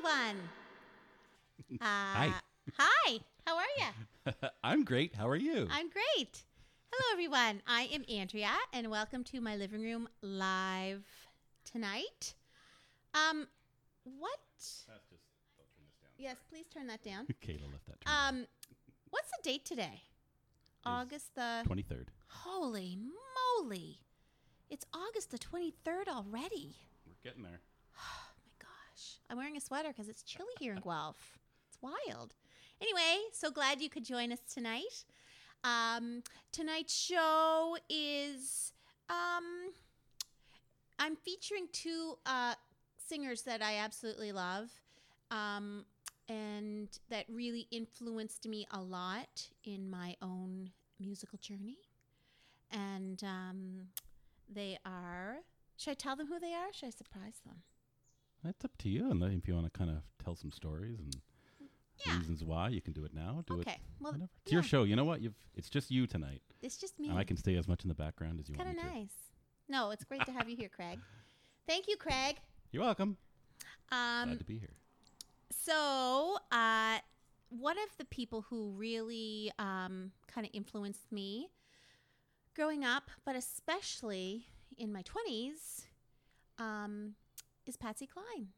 everyone. Uh, Hi. Hi. How are you? I'm great. How are you? I'm great. Hello, everyone. I am Andrea, and welcome to my living room live tonight. Um, what? That's just, I'll turn this down. Yes, please turn that down. Kayla left that turned Um, what's the date today? August the. 23rd. Holy moly! It's August the twenty third already. We're getting there. Gosh. I'm wearing a sweater because it's chilly here in Guelph. It's wild. Anyway, so glad you could join us tonight. Um, tonight's show is um, I'm featuring two uh, singers that I absolutely love um, and that really influenced me a lot in my own musical journey. And um, they are. Should I tell them who they are? Should I surprise them? That's up to you. And if you want to kind of tell some stories and Yeah. reasons why, you can do it now. Do Okay. it. Well, whenever. It's your show. You know what? You've. It's just you tonight, It's just me. and I can stay as much in the background as you kind want Kind of me to. nice. No, it's great to have you here, Craig. Thank you, Craig. You're welcome. Um, Glad to be here. so, uh, one of the people who really um, kind of influenced me growing up, but especially in my 20s, um, is Patsy Cline.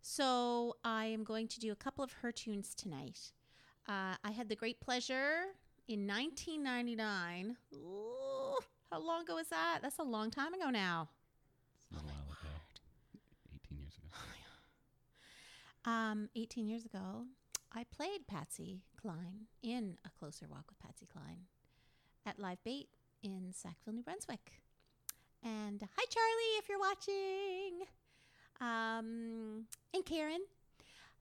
So, I am going to do a couple of her tunes tonight. Uh, I had the great pleasure in 1999. Ooh, how long ago was that? That's a long time ago now. It's a little while ago. 18 years ago. Um, 18 years ago, I played Patsy Cline in A Closer Walk with Patsy Cline at Live Bait in Sackville, New Brunswick. And hi, Charlie, if you're watching. Um, and Karen.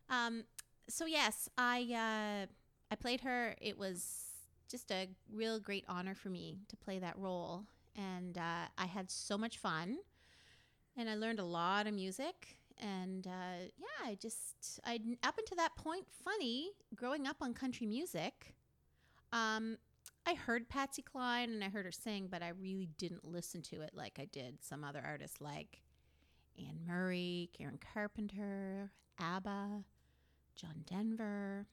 Um, so yes, I uh, I played her. It was just a real great honor for me to play that role, and uh, I had so much fun and I learned a lot of music. And uh, yeah, I just I up until that point, funny growing up on country music. Um, I heard Patsy Cline and I heard her sing, but I really didn't listen to it like I did some other artists like Anne Murray, Karen Carpenter, ABBA, John Denver.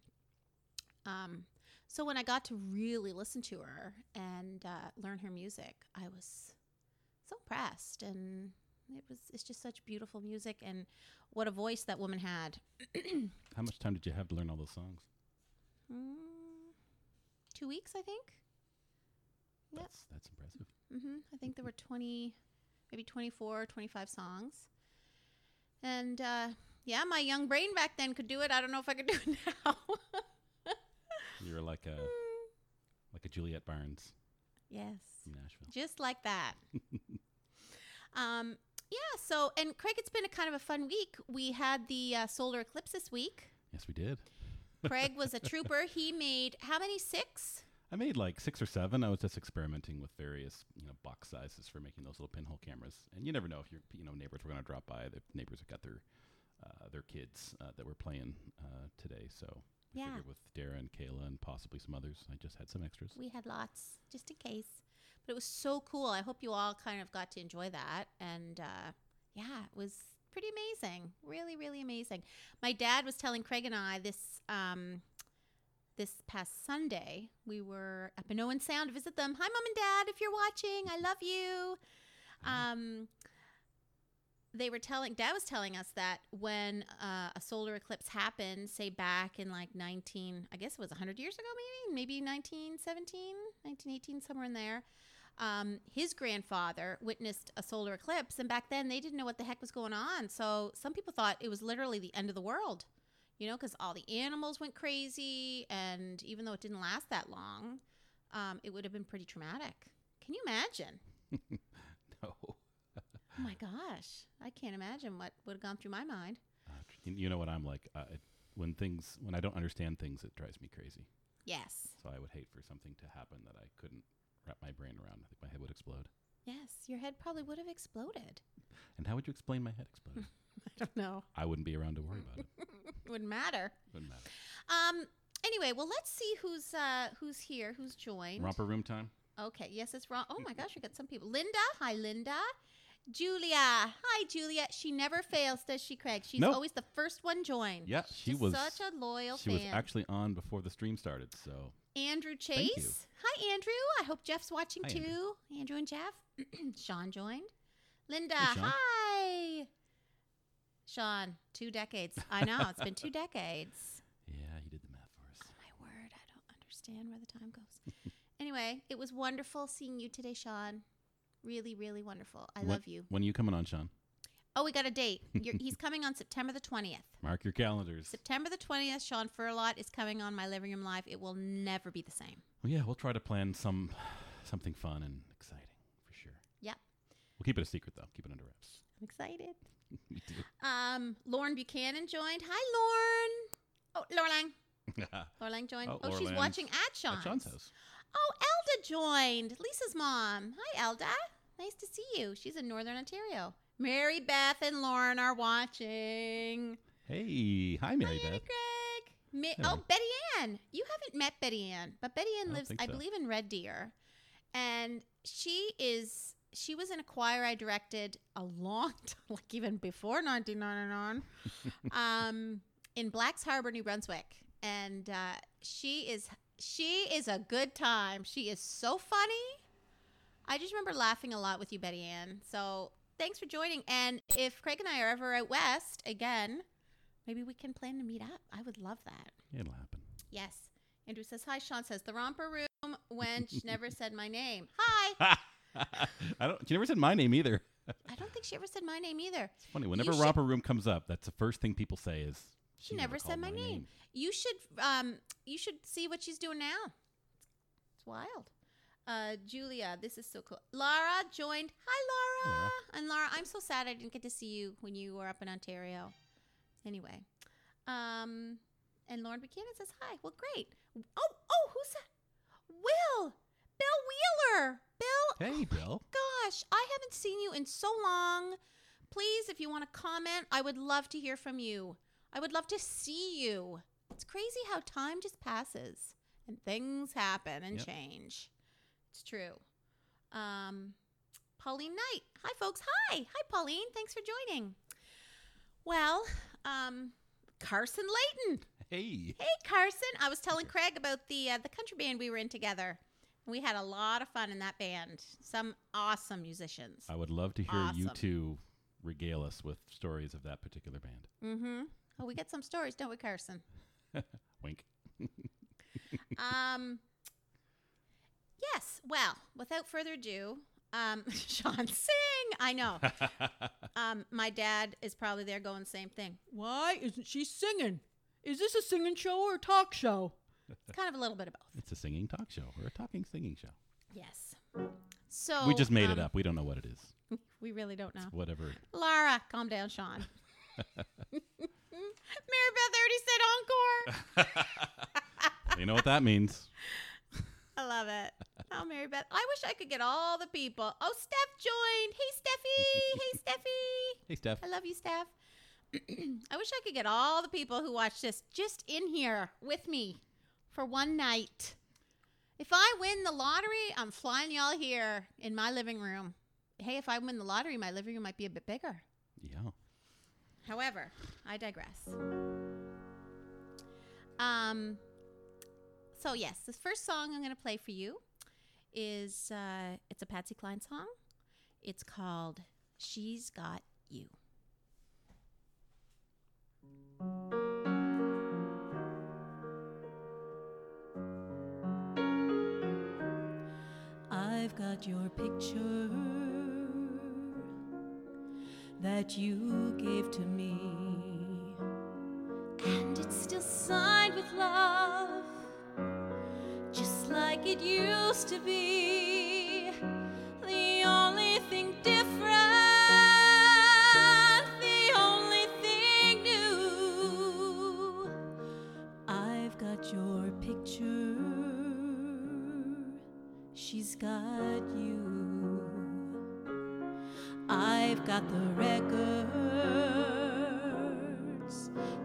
Um, so when I got to really listen to her and uh, learn her music, I was so impressed and it was it's just such beautiful music and what a voice that woman had How much time did you have to learn all those songs? two weeks i think Yep. That's that's impressive. hmm i think there were 20 maybe 24 or 25 songs and uh, yeah my young brain back then could do it i don't know if i could do it now You were like a like a Juliette Barnes yes Nashville. just like that. um, yeah. So, and Craig, it's been a kind of a fun week. We had the uh, solar eclipse this week. Yes, we did. Craig was a trooper. He made how many? Six. I made like six or seven. I was just experimenting with various, you know, box sizes for making those little pinhole cameras. And you never know if your, you know, neighbors were going to drop by. The neighbors have got their, uh, their kids uh, that were playing uh, today. So I Yeah. figured with Dara and Kayla and possibly some others, I just had some extras. We had lots, just in case. But it was so cool. I hope you all kind of got to enjoy that. And uh, yeah, it was pretty amazing. Really, really amazing. My dad was telling Craig and I this um, this past Sunday. We were at Minoan Sound to visit them. Hi, mom and dad, if you're watching, I love you. Um, they were telling dad was telling us that when uh, a solar eclipse happened say back in like 19 i guess it was 100 years ago maybe maybe 1917 1918 somewhere in there um, his grandfather witnessed a solar eclipse and back then they didn't know what the heck was going on so some people thought it was literally the end of the world you know because all the animals went crazy and even though it didn't last that long um, it would have been pretty traumatic can you imagine No. Oh my gosh, I can't imagine what would have gone through my mind. Uh, you know what I'm like. Uh, it, when things, when I don't understand things, it drives me crazy. Yes, So I would hate for something to happen that I couldn't wrap my brain around. I think my head would explode. yes, your head probably would have exploded. And how would you explain my head exploding? I don't know. I wouldn't be around to worry about it. Wouldn't matter. Wouldn't matter. Um. Anyway, well, let's see who's uh who's here, who's joined. Romper room time. Okay. Yes, it's wrong. Oh my gosh, we got some people. Linda. Hi, Linda. Julia. Hi, Julia. She never fails, does she, Craig? She's Nope. always the first one joined. Yeah, she Just was. such a loyal she fan. was actually on before the stream started. So Andrew Chase. Hi, Andrew. I hope Jeff's watching Hi, too. Andrew. Andrew. and Jeff. Sean joined. Linda. Hey, Sean. hi. Sean, two decades. I know. It's been two decades. yeah, he did the math for us. Oh, my word. I don't understand where the time goes. anyway, it was wonderful seeing you today, Sean. Really, really wonderful. I When- love you. When are you coming on, Sean? Oh, we got a date. You're, he's coming on September the 20th. Mark your calendars. September the 20th, Sean Furlot is coming on my living room live. It will never be the same. Well, yeah, we'll try to plan some something fun and exciting for sure. Yep. We'll keep it a secret though. Keep it under wraps. I'm excited. Um, Lauren Buchanan joined. Hi, Lauren. Oh, Lauren. At Lauren joined. Oh, Oh, she's watching at Sean's. Sean's house. Oh, Elda joined. Lisa's mom. Hi, Elda. Nice to see you. She's in Northern Ontario. Mary Beth and Lauren are watching. Hey, hi, Mary Hi, Beth. Greg. Mi- Hello. oh, Betty Ann. You haven't met Betty Ann, but Betty Ann lives, I so. believe, in Red Deer, and she is. She was in a choir I directed a long, time, like even before 1999, um, in Blacks Harbour, New Brunswick, and uh, she is she is a good time. She is so funny. I just remember laughing a lot with you, Betty Ann. So thanks for joining. And if Craig and I are ever out west again, maybe we can plan to meet up. I would love that. It'll happen. Yes. Andrew says, Hi. Sean says, The romper room wench never said my name. Hi. I don't. She never said my name either. I don't think she ever said my name either. It's funny. Whenever should- romper room comes up, that's the first thing people say is She, never, said called my, name. You should um you should see what she's doing now. It's wild. Uh Julia, this is so cool. Lara joined. Hi Laura. Laura. And Laura, I'm so sad I didn't get to see you when you were up in Ontario. Anyway. Um and Lauren Buchanan says hi. Well great. Oh oh who's that? Will. Bill Wheeler. Bill Hey, Bill. gosh, I haven't seen you in so long. Please, if you want to comment, I would love to hear from you. I would love to see you. It's crazy how time just passes and things happen and Yep. change. It's true. Um, Pauline Knight. Hi, folks. Hi. Hi, Pauline. Thanks for joining. Well, um, Carson Layton. Hey. Hey, Carson. I was telling Craig about the uh, the country band we were in together. We had a lot of fun in that band. Some awesome musicians. I would love to hear you Awesome. two regale us with stories of that particular band. Mm-hmm. Oh, we got some stories, don't we, Carson? Wink. Um. Yes. Well, without further ado, um, Sean, sing. I know. Um, my dad is probably there going same thing. Why isn't she singing? Is this a singing show or a talk show? It's kind of a little bit of both. it's a singing talk show or a talking singing show. Yes. So we just made it um, up. We don't know what it is. We really don't know. Whatever. Lara, calm down, Sean. Mary Beth already said encore. you know what that means. I love it. Oh, Mary Beth. I wish I could get all the people. Oh, Steph joined. Hey, Steffi. Hey, Steffi. Hey, Steph. I love you, Steph. I wish I could get all the people who watch this just in here with me for one night. If I win the lottery, I'm flying y'all here in my living room. Hey, if I win the lottery, my living room might be a bit bigger. Yeah. However, I digress. Um, so yes, this first song I'm going to play for you is uh, it's a Patsy Cline song. It's called "She's Got You." I've got your picture that you gave to me, and it's still signed with love, just like it used to be. The only thing different, the only thing new. I've got your picture. Got you. I've got the records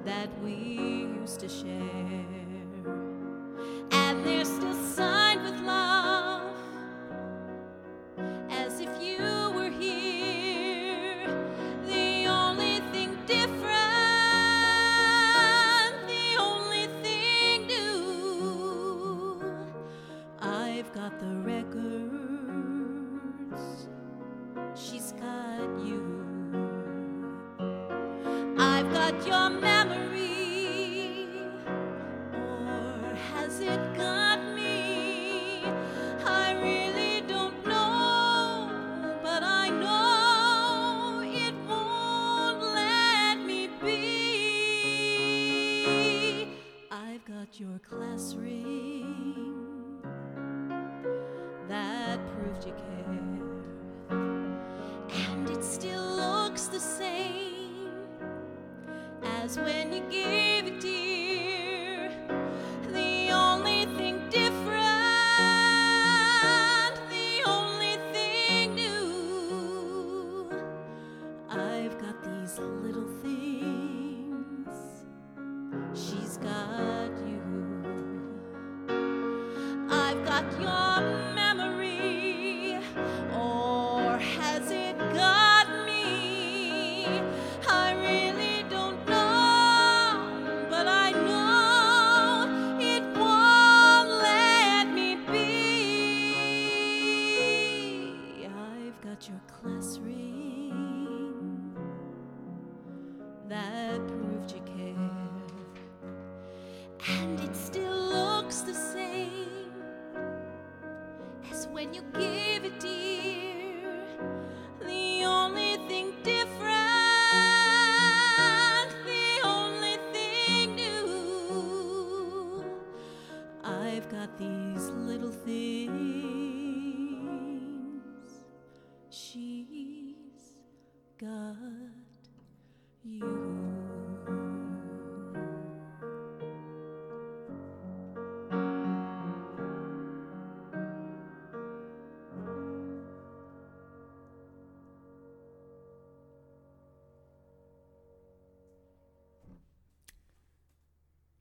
that we used to share.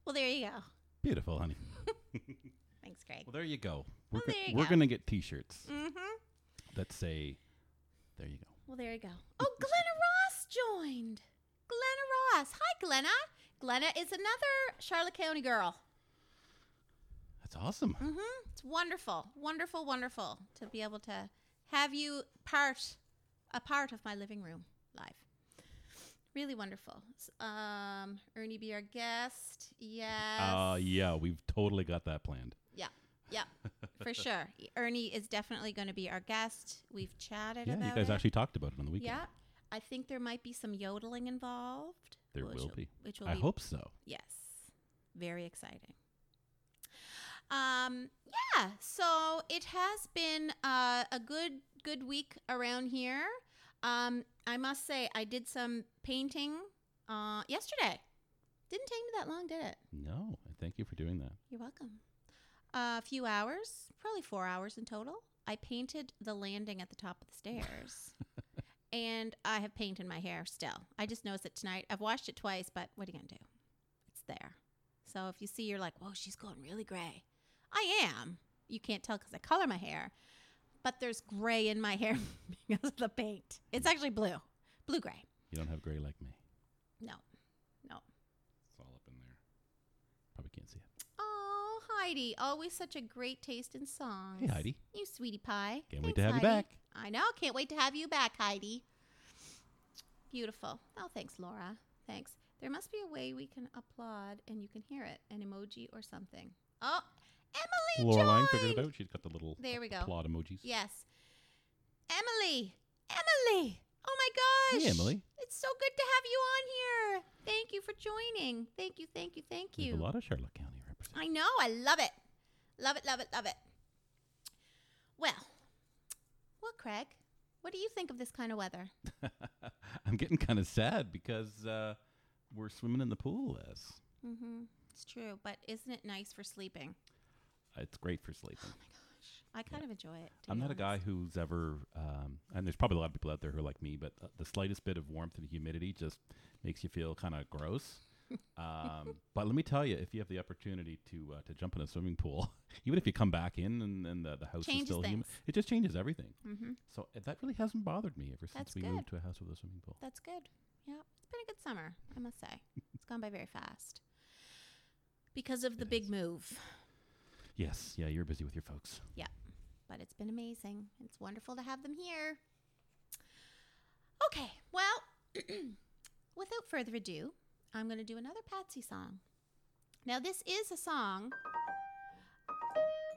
Well, there you go. Beautiful, honey. Thanks, Greg. Well, there you go. We're, Well, go- there you we're go. gonna get T-shirts Mm-hmm. that say, "There you go." Well, there you go. Oh, Glenna Ross joined. Glenna Ross. Hi, Glenna. Glenna is another Charlotte County girl. That's awesome. Mm-hmm. It's wonderful, wonderful, wonderful to be able to have you part, a part of my living room live. Really wonderful. Um, Ernie be our guest. Yes. Uh, yeah, we've totally got that planned. Yeah. Yeah. For sure. Ernie is definitely going to be our guest. We've chatted Yeah, about you guys it. actually talked about it on the weekend. Yeah. I think there might be some yodeling involved. There which will be. Which will I be hope so. Yes. Very exciting. Um, yeah, so it has been uh, a good good week around here. Um, I must say I did some painting uh, yesterday. Didn't take me that long, did it? No, thank you for doing that. You're welcome. A few hours, probably four hours in total. I painted the landing at the top of the stairs. and I have paint in my hair still. I just noticed it tonight. I've washed it twice, but what are you going to do? It's there. So if you see, you're like, whoa, she's going really gray. I am. You can't tell because I color my hair, but there's gray in my hair because of the paint. It's actually blue, blue gray. You don't have gray like me. No, no. It's all up in there. Probably can't see it. Oh, Heidi, always such a great taste in songs. Hey, Heidi. You sweetie pie. Can't wait to have you back. I know. Can't wait to have you back, Heidi. Beautiful. Oh, thanks, Laura. Thanks. There must be a way we can applaud and you can hear it, an emoji or something. Oh, Emily Laureline figured it out. She's got the little There we go. applaud emojis. Yes. Emily. Emily. Oh my gosh. Hey, Emily. It's so good to have you on here. Thank you for joining. Thank you, thank you, thank We you. have a lot of Charlotte County representatives. I know. I love it. Love it, love it, love it. Well, well, Craig, what do you think of this kind of weather? I'm getting kind of sad because uh, we're swimming in the pool. As Mm-hmm. It's true, but isn't it nice for sleeping? It's great for sleeping. Oh my gosh, I kind of enjoy it. I'm not a guy who's ever, um, and there's probably a lot of people out there who are like me, but uh, the slightest bit of warmth and humidity just makes you feel kind of gross. um, but let me tell you, if you have the opportunity to uh, to jump in a swimming pool, even if you come back in and, and the, the house Changes is still humid, things. it just changes everything. Mm-hmm. So uh, that really hasn't bothered me ever since That's we good. moved to a house with a swimming pool. That's good. Yeah, it's been a good summer, I must say. it's gone by very fast because of the It big is. move. Yes, yeah, you're busy with your folks. Yeah. But it's been amazing. It's wonderful to have them here. Okay, well, without further ado, I'm going to do another Patsy song. Now, this is a song.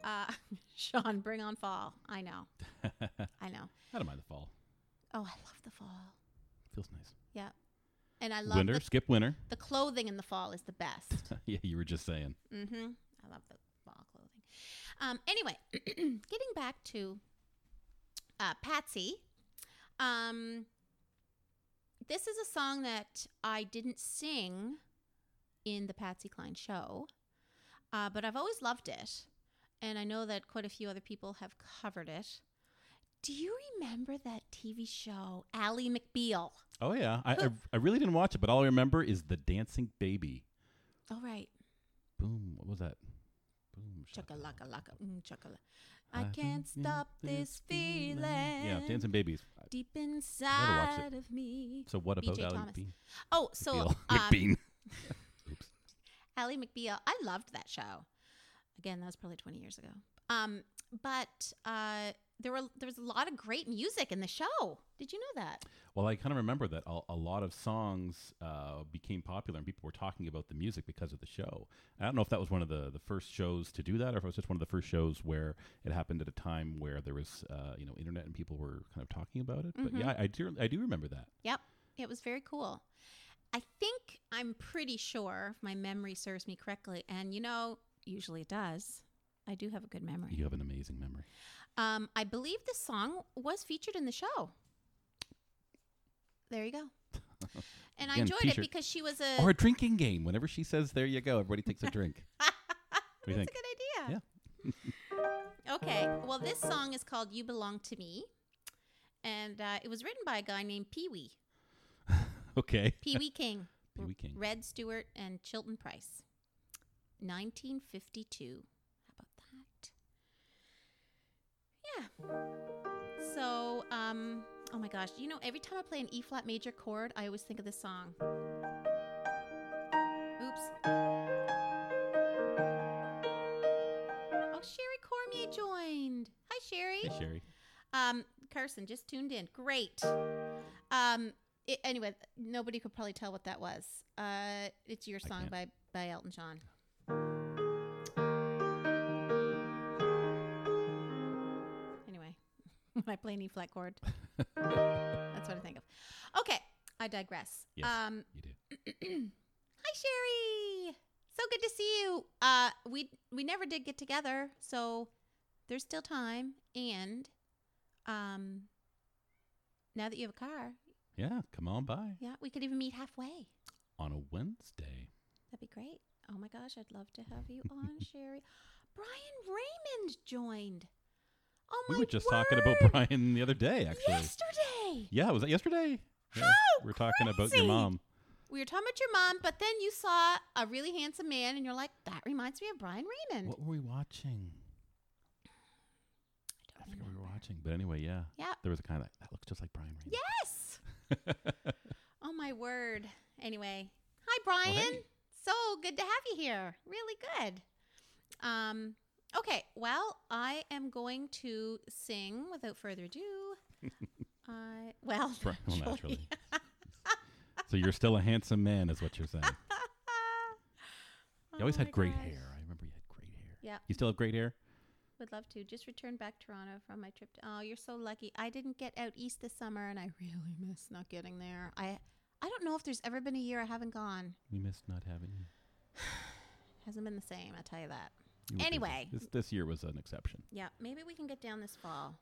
Uh, Sean, bring on fall. I know. I know. I don't mind the fall. Oh, I love the fall. Feels nice. Yeah. And I love winter, the, skip winter. the clothing in the fall is the best. yeah, you were just saying. Mm-hmm. I love the. Um, anyway, getting back to uh, Patsy. Um, this is a song that I didn't sing in the Patsy Cline show, uh, but I've always loved it, and I know that quite a few other people have covered it. Do you remember that TV show, Ally McBeal? Oh yeah, I, I I really didn't watch it, but all I remember is the dancing baby. All right. Boom. What was that? Boom. Chakalaka laka, mm, chakala. I can't stop this feeling. Yeah, dancing babies. deep inside of me. So what about B.J. Ally Thomas. McBean? Oh, so McBeal. um, McBean. Oops. Ally McBeal. I loved that show. Again, that was probably 20 years ago. Um, but uh, there were there was a lot of great music in the show. Did you know that? Well, I kind of remember that a, a lot of songs uh, became popular and people were talking about the music because of the show. I don't know if that was one of the, the first shows to do that or if it was just one of the first shows where it happened at a time where there was, uh, you know, internet and people were kind of talking about it. But Mhm. yeah, I do, I do remember that. Yep, it was very cool. I think I'm pretty sure if my memory serves me correctly, and you know, usually it does. I do have a good memory. You have an amazing memory. Um, I believe this song was featured in the show. There you go. And I Again, enjoyed t-shirt. it because she was a. Or a drinking game. Whenever she says, there you go, everybody takes a drink. That's do you a think? good idea. Yeah. Okay. Well, this song is called "You Belong to Me," and uh, it was written by a guy named Pee Wee, Okay. Pee Wee King, Pee Wee King. Redd Stewart, and Chilton Price. 1952. How about that? Yeah. So, um, oh my gosh, you know, every time I play an E flat major chord, I always think of this song. Oops. Oh, Sherry Cormier joined. Hi, Sherry. Hey, Sherry. Um, Carson just tuned in. Great. Um, it, anyway, nobody could probably tell what that was. Uh, it's your song by by Elton John. When I play an E flat chord, that's what I think of. Okay, I digress. Yes. Um, You do. Hi, Sherry. So good to see you. Uh, we we never did get together, so there's still time. And um, now that you have a car, Yeah, come on by yeah, we could even meet halfway. on a Wednesday. That'd be great. Oh my gosh, I'd love to have you on, Sherry. Brian Raymond joined. Oh my We were just word. talking about Brian the other day, actually. yesterday. Yeah, was that yesterday? Yeah, How we were talking about your mom. We were talking about your mom, but then you saw a really handsome man, and you're like, "That reminds me of Brian Raymond." What were we watching? I I forget what we were watching. But anyway, yeah. Yeah. There was a kind of like, that looks just like Brian Raymond. Yes. oh my word. Anyway, hi Brian. hey. So good to have you here. Really good. Um. Okay. Well, I am going to sing without further ado. I well, Right, well, naturally. so you're still a handsome man, is what you're saying. You always Oh had my great gosh. hair. I remember you had great hair. Yeah. You still have great hair? Would love to. Just returned back to Toronto from my trip. To, oh, you're so lucky. I didn't get out east this summer, and I really miss not getting there. I I don't know if there's ever been a year I haven't gone. We missed not having you. Hasn't been the same. I tell you that. You were busy. Anyway. this this year was an exception. Yeah, maybe we can get down this fall.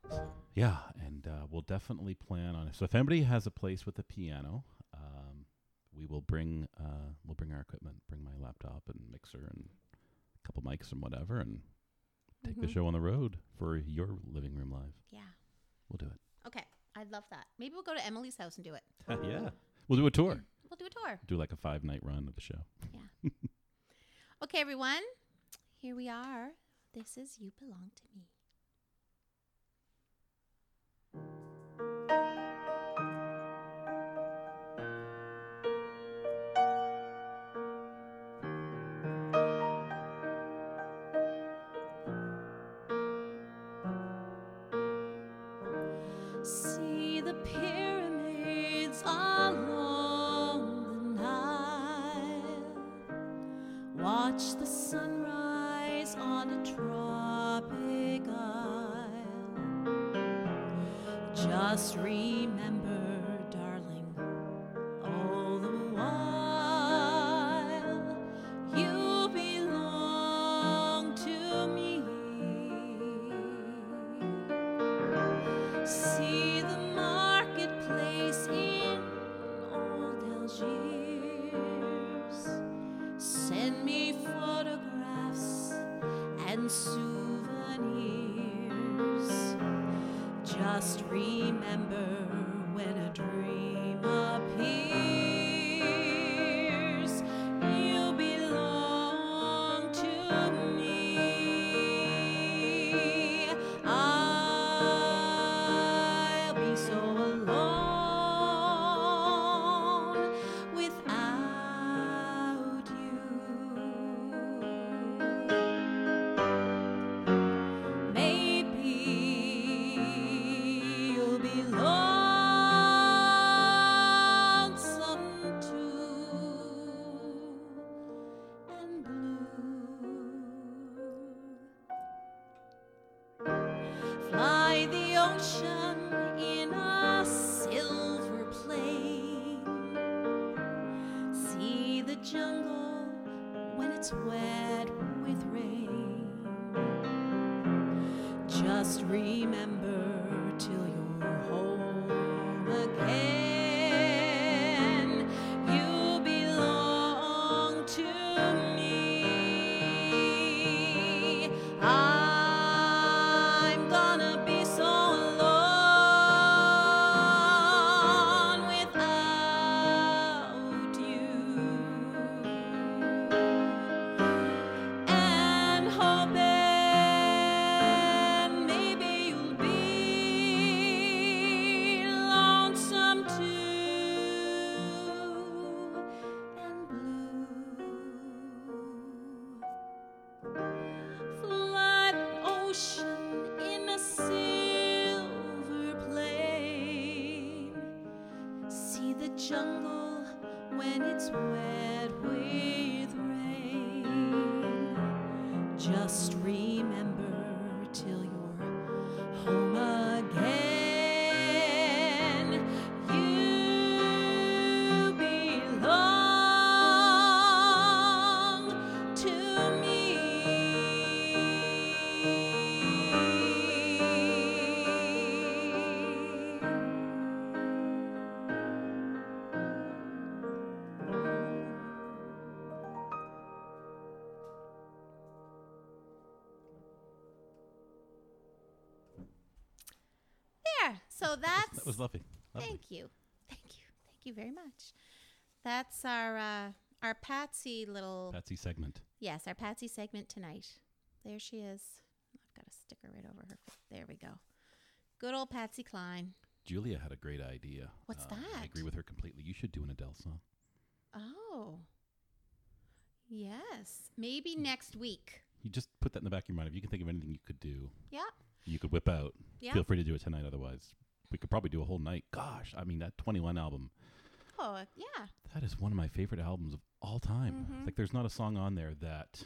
Yeah, and uh, we'll definitely plan on it. So if anybody has a place with a piano, um, we will bring uh, we'll bring our equipment, bring my laptop and mixer and a couple mics and whatever, and take the Mhm. show on the road for your living room live. Yeah. We'll do it. Okay. I'd love that. Maybe we'll go to Emily's house and do it. yeah, we'll do a tour. We'll do a tour. Do like a five night run of the show. Yeah. okay, everyone. Here we are. This is You Belong to Me. Just remember So that's That was lovely. lovely. Thank you. Thank you. Thank you very much. That's our uh, our Patsy little Patsy segment. yes, our Patsy segment tonight. There she is. I've got a sticker right over her. There we go. Good old Patsy Cline. Julia had a great idea. What's that? I agree with her completely. You should do an Adele song. Oh. Yes. Maybe next week. You just put that in the back of your mind. If you can think of anything you could do, Yeah. you could whip out. Yeah. Feel free to do it tonight. Otherwise, we could probably do a whole night. Gosh, I mean that 21 album. Oh, yeah. That is one of my favorite albums of all time. Mhm. Like, there's not a song on there that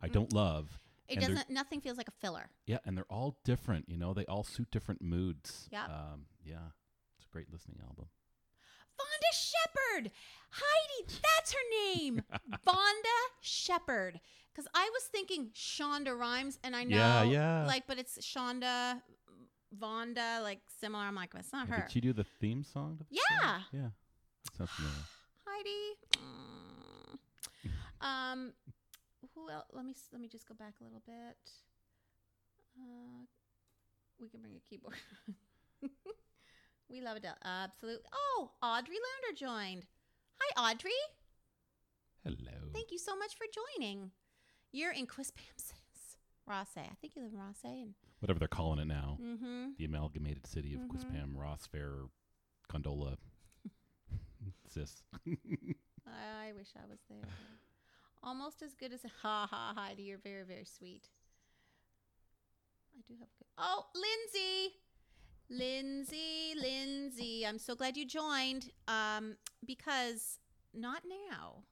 I don't love. It doesn't nothing feels like a filler. Yeah, and they're all different. You know, they all suit different moods. Yep. Um, yeah, it's a great listening album. Vonda Shepard. Heidi, that's her name. Vonda Shepard. Because I was thinking Shonda Rhimes, and I know, Yeah, yeah. like, but it's Shonda, Vonda, like similar. I'm like, it's not her. Did she do the theme song? the Yeah. song? Yeah. That sounds familiar. Heidi. Mm. Um, who else? Let me s- let me just go back a little bit. Uh, we can bring a keyboard. we love Adele. Absolutely. Oh, Audrey Lander joined. Hi, Audrey. Hello. Thank you so much for joining. You're in Quispam, Rothesay. I think you live in Rothesay. And Whatever they're calling it now. mm-hmm. The amalgamated city of Mhm. Quispam, Ross Fair, Gondola, Sis. I wish I was there. Almost as good as ha ha Heidi. You're very very sweet. I do have a good. Oh, Lindsay, Lindsay, Lindsay. I'm so glad you joined. Um, because not now,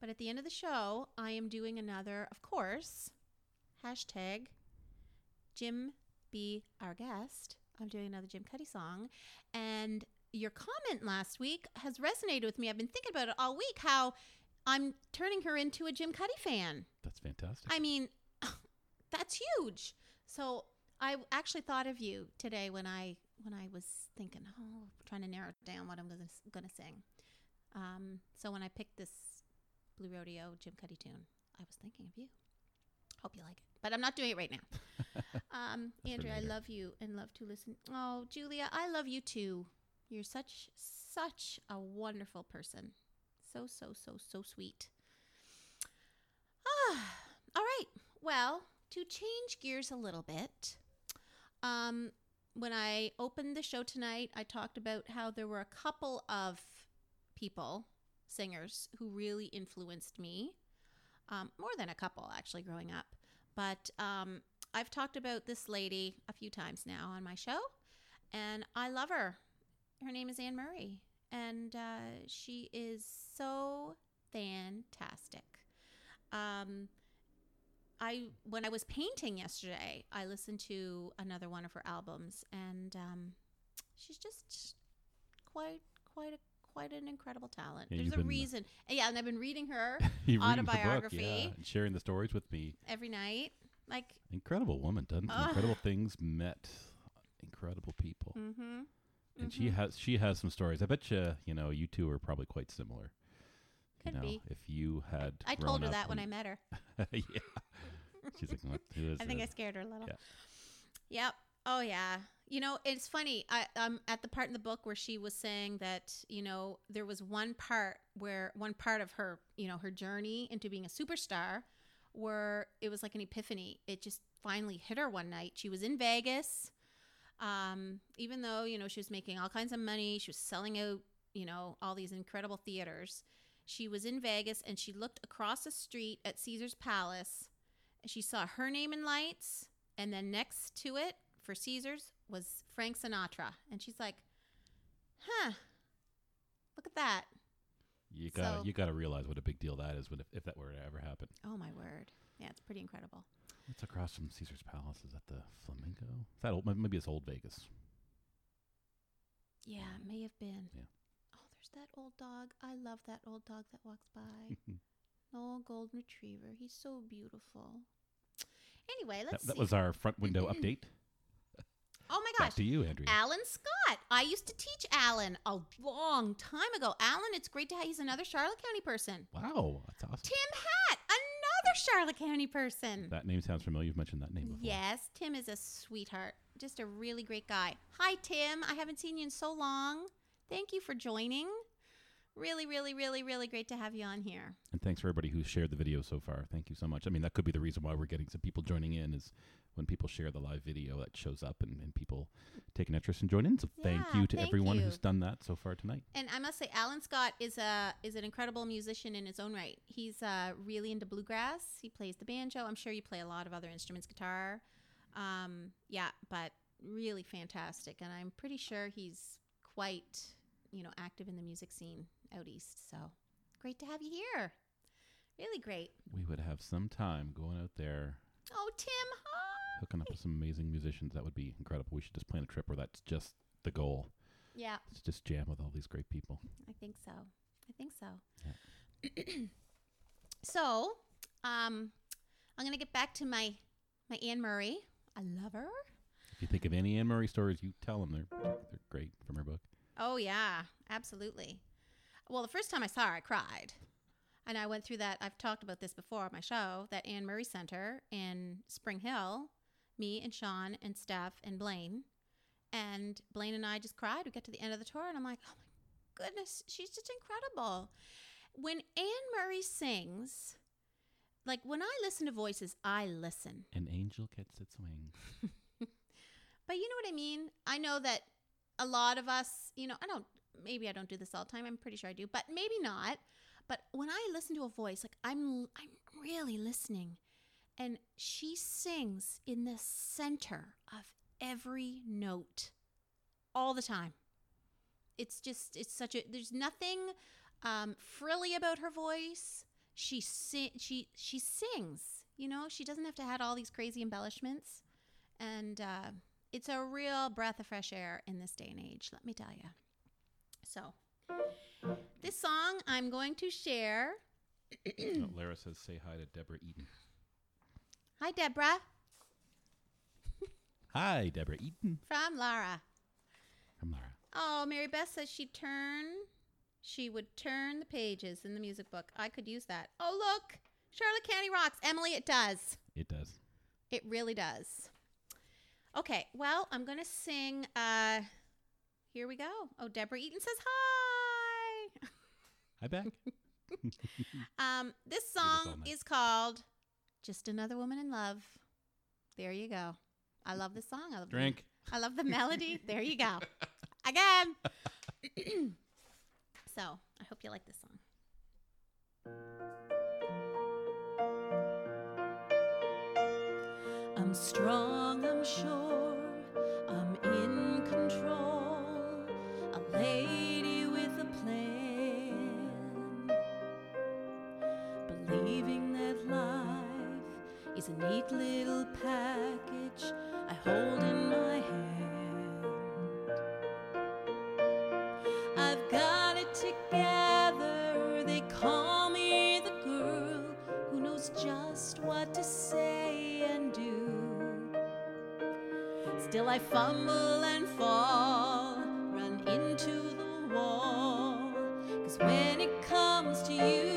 But at the end of the show, I am doing another, of course, hashtag Jim be our guest. I'm doing another Jim Cuddy song. And your comment last week has resonated with me. I've been thinking about it all week how I'm turning her into a Jim Cuddy fan. That's fantastic. I mean, that's huge. So I actually thought of you today when I when I was thinking, oh, trying to narrow down what I'm gonna gonna sing. Um, so when I picked this Blue Rodeo Jim Cuddy tune, I was thinking of you. Hope you like it, but I'm not doing it right now. um, Andrea, I love you and love to listen. Oh, Julia, I love you too. You're such such a wonderful person. So so so so sweet. Ah, all right. Well, to change gears a little bit, um, when I opened the show tonight, I talked about how there were a couple of people, singers, who really influenced me. Um, more than a couple, actually, growing up. But um, I've talked about this lady a few times now on my show, and I love her. Her name is Anne Murray, and uh, she is so fantastic. Um, I when I was painting yesterday, I listened to another one of her albums, and um, she's just quite quite a quite an incredible talent. Yeah, There's a been- reason, yeah, and I've been reading her You reading book, autobiography. yeah, and sharing the stories with me. every night. Like, Incredible woman, done Ugh. incredible things, met incredible people, mm-hmm. and she has she has some stories. I bet you you know you two are probably quite similar. Could you know, be. if you had, I told grown her that when I met her. yeah, she's like, what? Who is I think I scared her a little. Yeah. Yep. Oh yeah. You know, it's funny. I'm at the part in the book where she was saying that, you know, there was one part where one part of her, you know, her journey into being a superstar where it was like an epiphany. It just finally hit her one night. She was in Vegas. Um, even though, you know, she was making all kinds of money, she was selling out, you know, all these incredible theaters. She was in Vegas and she looked across the street at Caesar's Palace. And she saw her name in lights and then next to it for Caesars was Frank Sinatra. And she's like, huh, look at that. You got So- you got to realize what a big deal that is when if, if that were to ever happen. Oh, my word. Yeah, it's pretty incredible. It's across from Caesar's Palace? Is that the Flamingo? Is that old? Maybe it's Old Vegas. Yeah, it may have been. Yeah. Oh, there's that old dog. I love that old dog that walks by. old golden retriever. He's so beautiful. Anyway, that, let's that see. was our front window update. Oh my Back gosh. to you, Andrea. Alan Scott. I used to teach Alan a long time ago. Alan, it's great to have. He's another Charlotte County person. wow, that's awesome. Tim Hatt, another Charlotte County person. That name sounds familiar. You've mentioned that name before. Yes, Tim is a sweetheart. Just a really great guy. Hi, Tim. I haven't seen you in so long. Thank you for joining. Really, really, really, really great to have you on here. And thanks for everybody who's shared the video so far. Thank you so much. I mean, that could be the reason why we're getting some people joining in is when people share the live video that shows up and, and people take an interest and join in. So thank you to thank everyone you. who's done that so far tonight. And I must say, Alan Scott is a is an incredible musician in his own right. He's uh, really into bluegrass. He plays the banjo. I'm sure you play a lot of other instruments, guitar. Um, yeah, but really fantastic. And I'm pretty sure he's quite you know active in the music scene out east. So great to have you here. Really great. We would have some time going out there Oh, Tim, hi. Hooking up with some amazing musicians. That would be incredible. We should just plan a trip where that's just the goal. Yeah, It's just jam with all these great people. I think so. I think so. so, um, I'm gonna get back to my my Anne Murray. I love her. If you think of any Anne Murray stories, you tell them. They're they're great from her book. Oh yeah, absolutely. Well, the first time I saw her, I cried, and I went through that. I've talked about this before on my show. That Anne Murray Center in Springhill. Me and Sean and Steph and Blaine, and Blaine and I just cried. We got to the end of the tour, and I'm like, oh my goodness, she's just incredible. When Anne Murray sings, like when I listen to voices, I listen. An angel gets its wings. But you know what I mean? I know that a lot of us, you know, I don't, maybe I don't do this all the time. I'm pretty sure I do, but maybe not. But when I listen to a voice, like I'm, I'm really listening. And she sings in the center of every note all the time. It's just, it's such a, there's nothing um, frilly about her voice. she si- she she sings. You know, she doesn't have to add all these crazy embellishments, and uh, it's a real breath of fresh air in this day and age. Let me tell you. So, this song I'm going to share. Oh, Lara says, "Say hi to Deborah Eaton." Hi, Deborah Hi, Deborah Eaton from Lara. from Lara. Oh, Mary Beth says she turn she would turn the pages in the music book. I could use that. Oh, look. Charlotte County rocks. Emily, it does. It does. It really does. Okay, well, I'm going to sing uh here we go. Oh, Deborah Eaton says hi. Hi, back. Um this song is called Just Another Woman in Love. There you go. I love this song. I love the- Drink. I love the melody. There you go. Again. so I hope you like this song. I'm strong, I'm sure. I'm in control. Is a neat little package I hold in my hand. I've got it together. They call me the girl who knows just what to say and do. Still, I fumble and fall, run into the wall. Cause when it comes to you,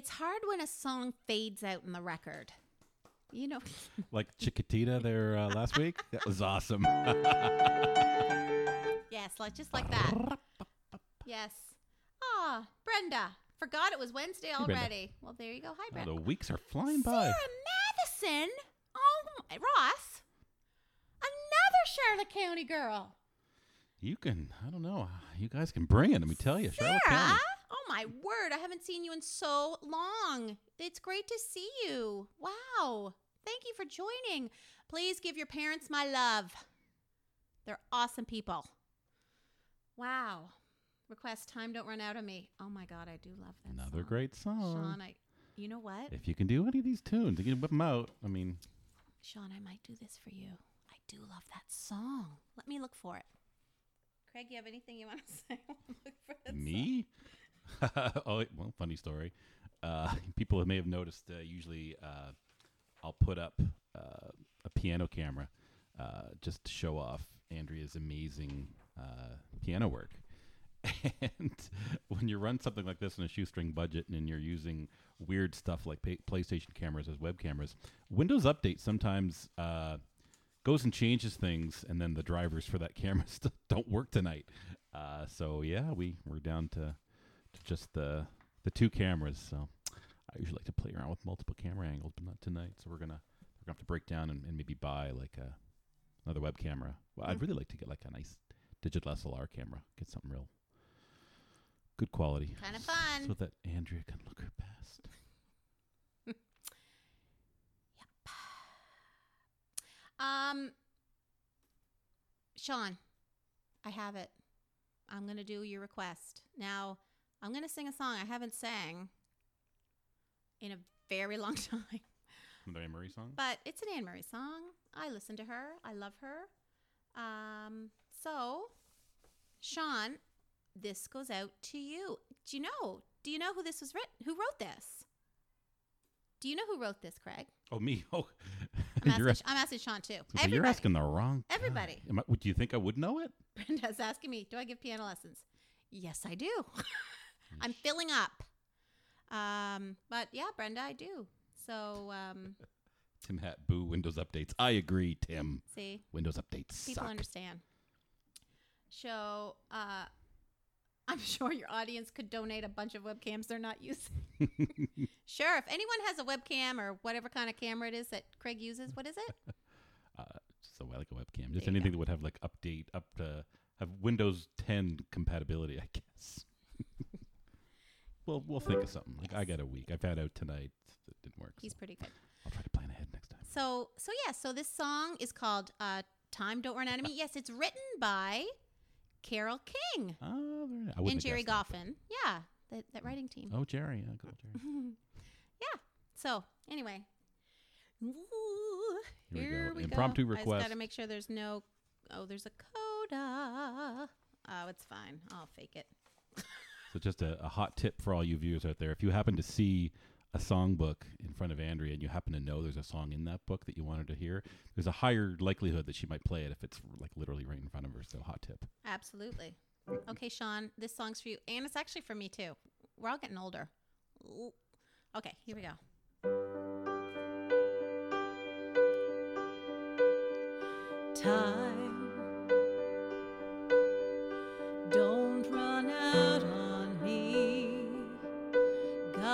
It's hard when a song fades out in the record. You know, Like Chiquitita there uh, last week. That was awesome. yes, like just like that. Yes. Ah, Brenda. Forgot it was Wednesday Brenda. already. Well, there you go. Hi, Oh, Brenda. the weeks are flying by. Sarah Matheson. Oh, my- Ross. Another Charlotte County girl. You can, I don't know. You guys can bring it. Let me tell you, Charlotte Sarah. County. My word! I haven't seen you in so long. It's great to see you. Wow. Thank you for joining. Please give your parents my love. They're awesome people. Wow. Request time don't run out on me. Oh my god, I do love that. Another song. great song. Sean, I you know what? If you can do any of these tunes, you can whip them out. I mean, Sean, I might do this for you. I do love that song. Let me look for it. Craig, you have anything you want to say? look for that song? oh, well, funny story. Uh, people may have noticed. Uh, usually, uh, I'll put up uh, a piano camera uh, just to show off Andrea's amazing uh, piano work. And when you run something like this on a shoestring budget and you're using weird stuff like pa- PlayStation cameras as web cameras, Windows Update sometimes goes and changes things, and then the drivers for that camera don't work tonight. So yeah, we we're down to just the the two cameras. So I usually like to play around with multiple camera angles, but not tonight. So we're gonna we're gonna have to break down and, and maybe buy like a another web camera. Well, I'd Mm. really like to get like a nice digital SLR camera, get something real good quality, Kind of fun. so that Andrea can look her best. yep. Um, Sean, I have it. I'm going to do your request. Now, I'm going to sing a song I haven't sang in a very long time, Another Anne Murray song. but it's an Anne Murray song. I listen to her, I love her. Um, so, Sean, this goes out to you. Do you know? Do you know who this was written? Who wrote this? Do you know who wrote this, Craig? Oh me. Oh, I'm asking, I'm asking Sean too. so you're asking the wrong. guy. Everybody. I, would you think I would know it? Brenda's asking me, do I give piano lessons? Yes, I do. I'm filling up. Um, but yeah, Brenda, I do. So, um, Tim Hat Boo Windows updates. I agree, Tim. see, Windows updates people suck. understand. So, uh, I'm sure your audience could donate a bunch of webcams they're not using. sure, if anyone has a webcam or whatever kind of camera it is that Craig uses, what is it? uh, so I like a webcam. Just anything that would have like update up to have Windows 10 compatibility, I guess. Well, we'll think of something. Like I got a week. I found out tonight it didn't work. He's so pretty good. I'll try to plan ahead next time. So so yeah, so this song is called uh, "Time Don't Run Out of Me." Yes, it's written by Carole King Oh, very nice. I and have Gerry guessed that, Goffin. Yeah, that, that writing team. Oh, Gerry. Yeah, Gerry. yeah. So anyway, Ooh, Here we go. Impromptu go. I just request. got to make sure there's no. Oh, there's a coda. Oh, it's fine. I'll fake it. So just a, a hot tip for all you viewers out there: if you happen to see a songbook in front of Andrea and you happen to know there's a song in that book that you wanted to hear, there's a higher likelihood that she might play it if it's like literally right in front of her. So hot tip. Absolutely. Okay, Sean, this song's for you, and it's actually for me too. We're all getting older. Okay, here we go. Time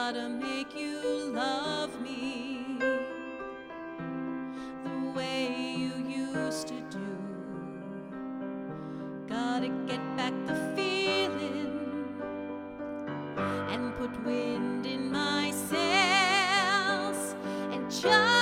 Gotta make you love me the way you used to do. Gotta get back the feeling and put wind in my sails and chart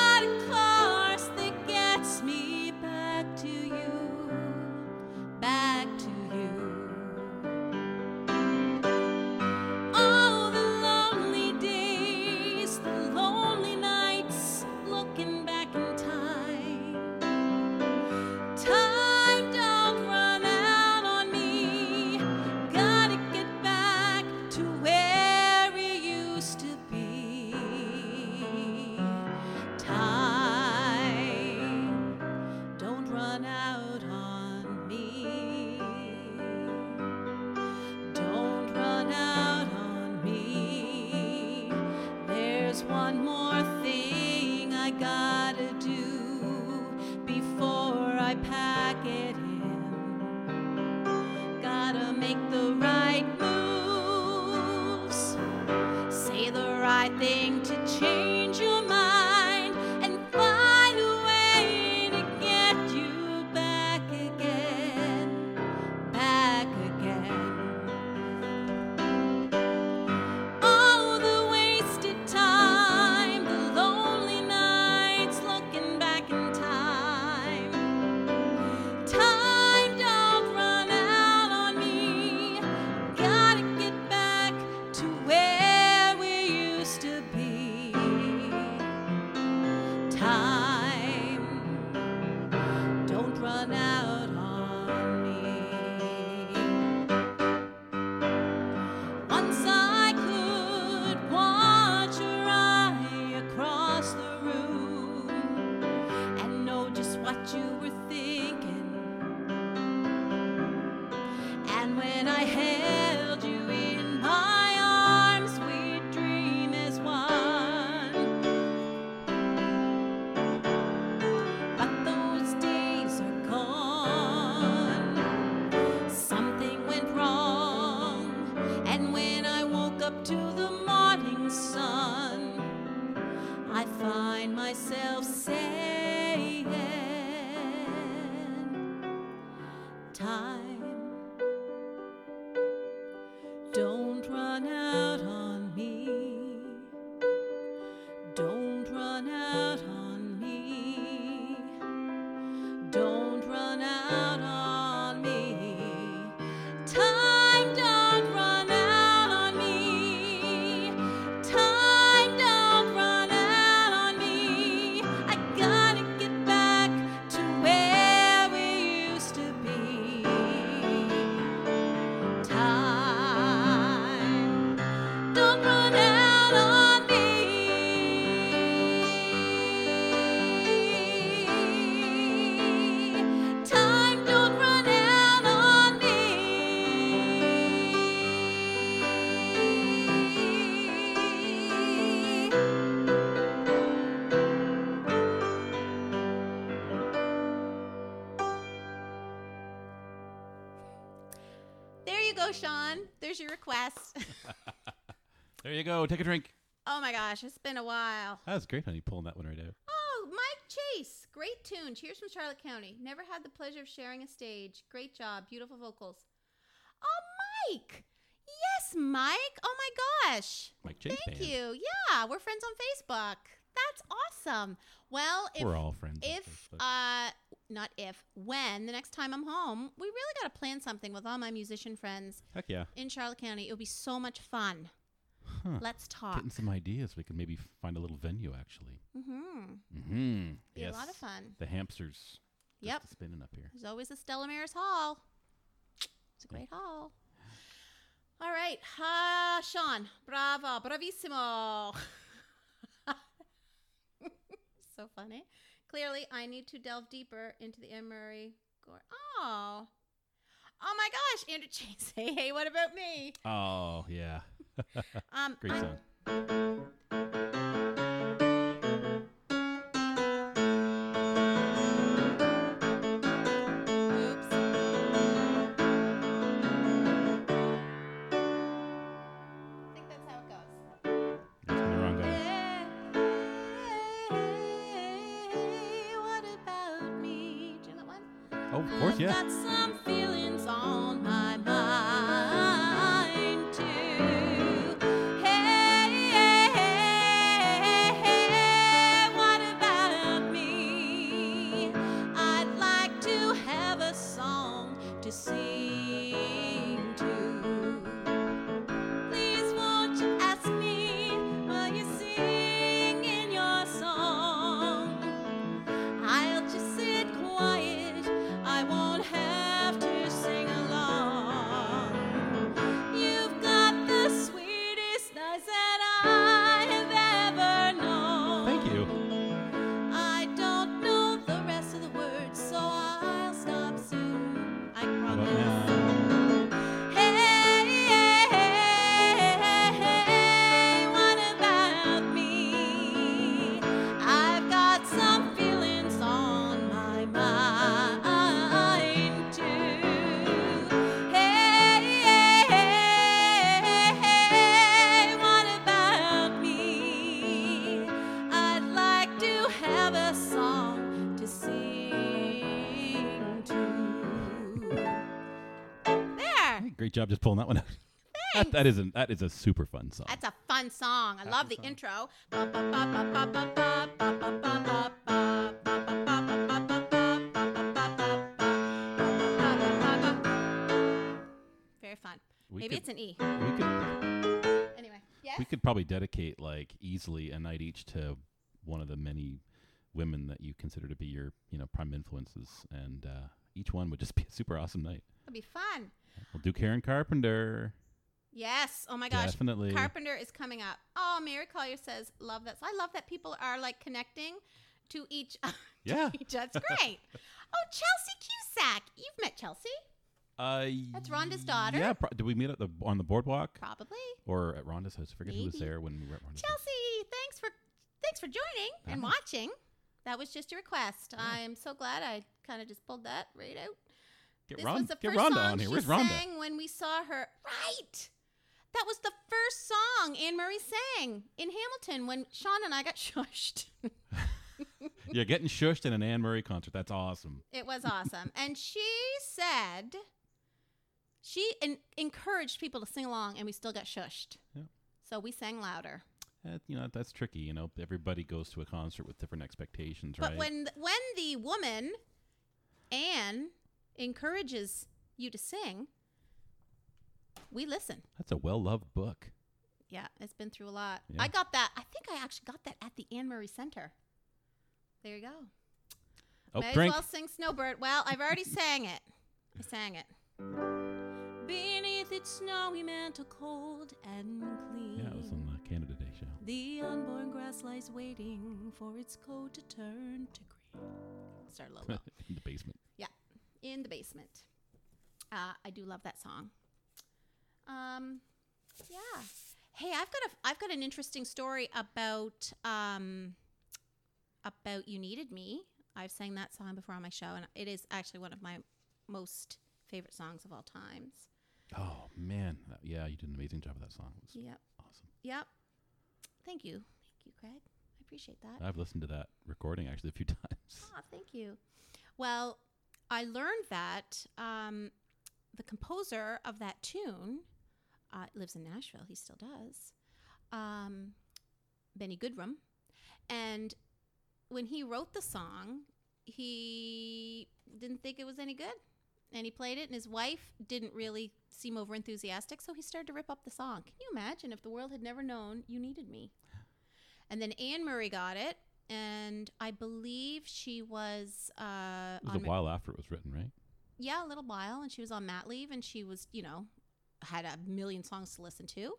Sean. There's your request. There you go. Take a drink. oh my gosh, it's been a while. That was great, honey. Pulling that one right out. Oh, Mike Chase. Great tune. Cheers from Charlotte County. Never had the pleasure of sharing a stage. Great job. Beautiful vocals. Oh, Mike. Yes, Mike. Oh my gosh. Mike Chase Thank Band. you. Yeah, we're friends on Facebook. That's awesome. Well, if We're all friends. if uh not if when the next time I'm home, we really got to plan something with all my musician friends Heck yeah. in Charlotte County. It would be so much fun. Huh. Let's talk. Getting some ideas. We could maybe find a little venue, actually. Mm-hmm. Mm-hmm. Be Yes. a lot of fun. The hamsters. Yep. Spinning up here. There's always the Stella Maris Hall. It's a great hall. All right. Uh, Sean. Bravo. Bravissimo. so funny. Clearly, I need to delve deeper into the Anne Murray Gore. Oh. Oh my gosh. Andrew Chase. Hey, hey, what about me? Oh yeah. Um, Great song. Of course, yeah. Job just pulling that one out. That, that is a that is a super fun song. That's a fun song. I love the song. intro. Very fun. We Maybe could- it's an E. we could Anyway, yes. we could probably dedicate like easily a night each to one of the many women that you consider to be your you know prime influences, and uh, each one would just be a super awesome night. It'll be fun. We'll do Karen Carpenter. Yes. Oh my gosh. Definitely. Carpenter is coming up. Oh, Mary Collier says, "Love that." So I love that people are like connecting to each. to Yeah. each- That's great. oh, Chelsea Cusack. You've met Chelsea, Uh, That's Rhonda's daughter. Yeah. Pro- did we meet at the on the boardwalk probably. or at Rhonda's house? I forget who was there when we were at Rhonda's. Chelsea, thanks for thanks for joining and watching. That was just a request. I'm so glad I kind of just pulled that right out. Get, this Ron- was the get first Rhonda song on here. she Where's Rhonda? sang when we saw her. Right. That was the first song Anne Murray sang in Hamilton when Sean and I got shushed. You're getting shushed in an Anne Murray concert. That's awesome. it was awesome. and she said she en- encouraged people to sing along, and we still got shushed. Yeah. So we sang louder. Uh, you know that's tricky. You know, everybody goes to a concert with different expectations, right? But right? when th- when the woman Anne encourages you to sing, we listen. that's a well-loved book. Yeah, it's been through a lot. Yeah. I got that. I think I actually got that at the Anne Murray Center. There you go. Oh, May drink. as well sing Snowbird. Well, I've already sang it. I sang it. Beneath its snowy mantle, cold and clean. Yeah, it was on the Canada Day show. The unborn grass lies waiting for its coat to turn to green. Start a little low. in the basement. In the basement. Uh, I do love that song. Um, yeah. Hey, I've got a I've got an interesting story about um about you needed me. I've sang that song before on my show, and it is actually one of my most favorite songs of all times. Oh man, That- yeah, you did an amazing job with that song. It was Yep. awesome. Yep. Thank you. Thank you, Craig. I appreciate that. I've listened to that recording actually a few times. Ah, thank you. Well, I learned that um, the composer of that tune uh, lives in Nashville. He still does. Um, Benny Goodrum. And when he wrote the song, he didn't think it was any good. And he played it, and his wife didn't really seem over enthusiastic. So he started to rip up the song. Can you imagine if the world had never known you needed me? And then Anne Murray got it, and I believe she was. Uh, It was a ma- while after it was written, right? yeah, a little while, and she was on mat leave, and she was, you know, had a million songs to listen to.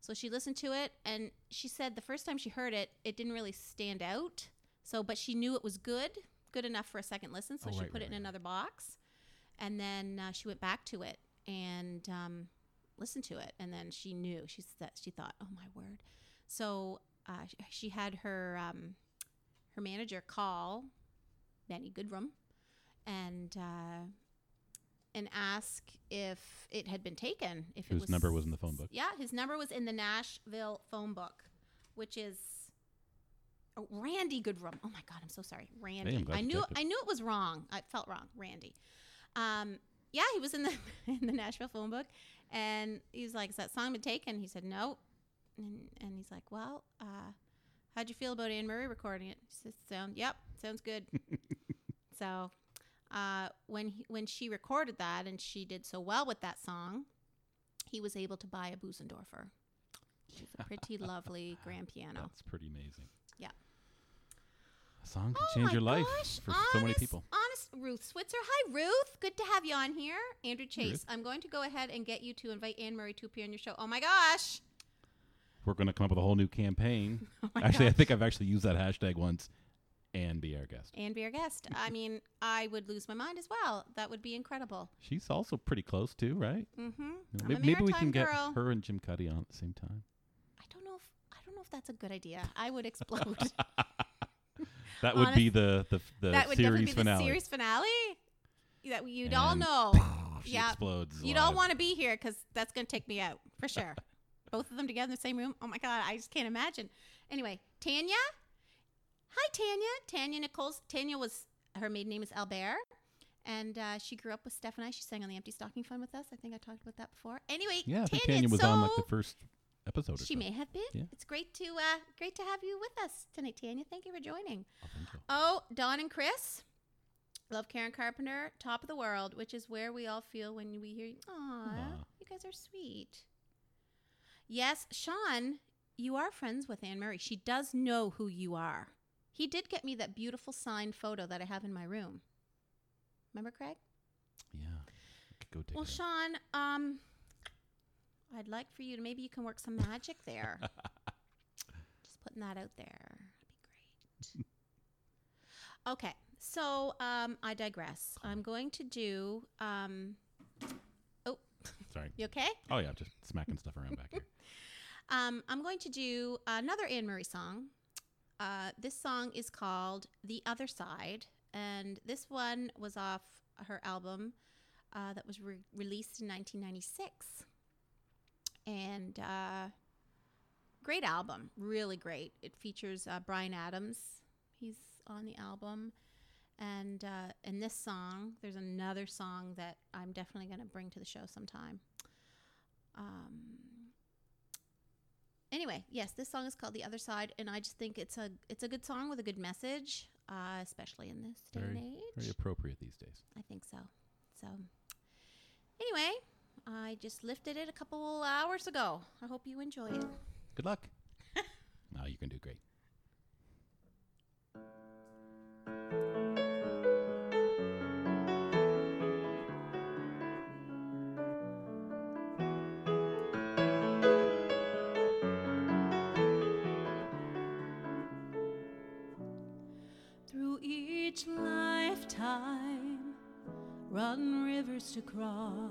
So she listened to it, and she said the first time she heard it, it didn't really stand out. So, but she knew it was good, good enough for a second listen. So Oh, she right, put right, it in right. another box, and then uh, she went back to it and um, listened to it, and then she knew. She said she thought, "Oh my word!" So uh, she had her um, her manager call Benny Goodrum and uh, and ask if it had been taken. If Whose was number was in the phone book? Yeah, his number was in the Nashville phone book, which is oh, Randy Goodrum. Oh my God, I'm so sorry, Randy. I'm I knew it. I knew it was wrong. I felt wrong, Randy. Um, yeah, he was in the in the Nashville phone book, and he was like, "Is that song been taken?" He said, "No," and and he's like, "Well, uh, how'd you feel about Anne Murray recording it?" He says, "Sound, yep, sounds good." so, uh, when he, when she recorded that and she did so well with that song, he was able to buy a Bösendorfer. It's a pretty lovely grand piano. That's pretty amazing. Yeah. A song can Oh change your life gosh, for so many people. Honest Ruth Switzer. Hi, Ruth. Good to have you on here. Andrew Chase. Ruth. I'm going to go ahead and get you to invite Anne Murray to appear on your show. Oh my gosh. We're going to come up with a whole new campaign. Oh actually, I think I've actually used that hashtag once and be our guest. and be our guest. I mean, I would lose my mind as well. That would be incredible. She's also pretty close too, right? Mm-hmm. You know, I'm may- a maybe we can get her and Jim Cuddy on at the same time. I don't know if I don't know if that's a good idea. I would explode. That would be Honest- the the, the that would definitely series be finale. the series finale. That you'd all know. she Yeah. explodes. You'd all want to be here because that's going to take me out for sure. Both of them together in the same room. Oh my God, I just can't imagine. Anyway, Tanya. Hi, Tanya. Tanya Nichols. Tanya was, her maiden name is Albert. And uh, she grew up with Steph and I. She sang on the Empty Stocking Fund with us. I think I talked about that before. Anyway, Yeah, I think Tanya, Tanya was so on like the first episode. She so. may have been. Yeah. It's great to uh, great to have you with us tonight, Tanya. Thank you for joining. Oh, you. Oh, Don and Chris. Love Karen Carpenter, top of the world, which is where we all feel when we hear, Aw, Aw. you guys are sweet. Yes, Sean, you are friends with Anne Murray. She does know who you are. He did get me that beautiful signed photo that I have in my room. Remember, Craig? Yeah, go take Well. Sean, um, I'd like for you to maybe you can work some magic there. Just putting that out there. That'd be great. okay, so um, I digress. I'm going to do. Um, oh, Sorry. you okay? Oh yeah, I'm just smacking stuff around back here. Um, I'm going to do another Anne Murray song. Uh, this song is called The Other Side, and this one was off her album uh, that was re- released in 1996. And uh, great album, really great. It features uh, Bryan Adams, he's on the album. And uh, in this song, there's another song that I'm definitely going to bring to the show sometime. Um, anyway, yes, this song is called "The Other Side," and I just think it's a it's a good song with a good message, uh, especially in this day Very, and age. very appropriate these days. I think so. So, anyway, I just lifted it a couple hours ago. I hope you enjoy it. Good luck. oh, you can do great. cross?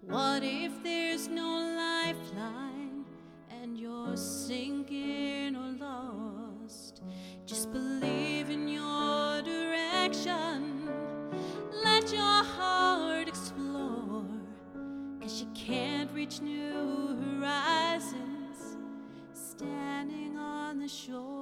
What if there's no lifeline and you're sinking or lost? Just believe in your direction. Let your heart explore. Cause you can't reach new horizons standing on the shore.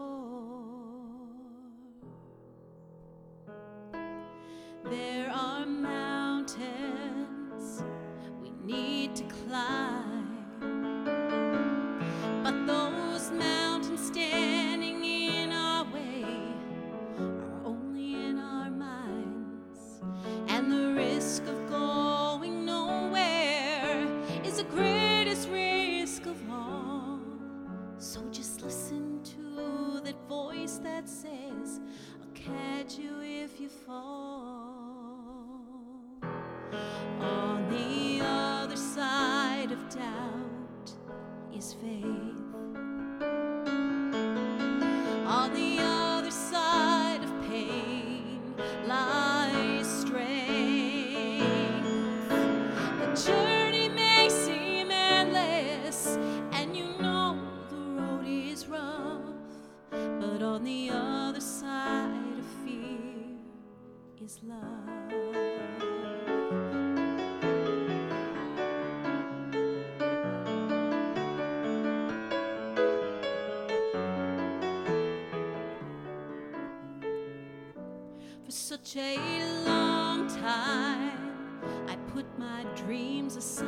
Such a long time, I put my dreams aside.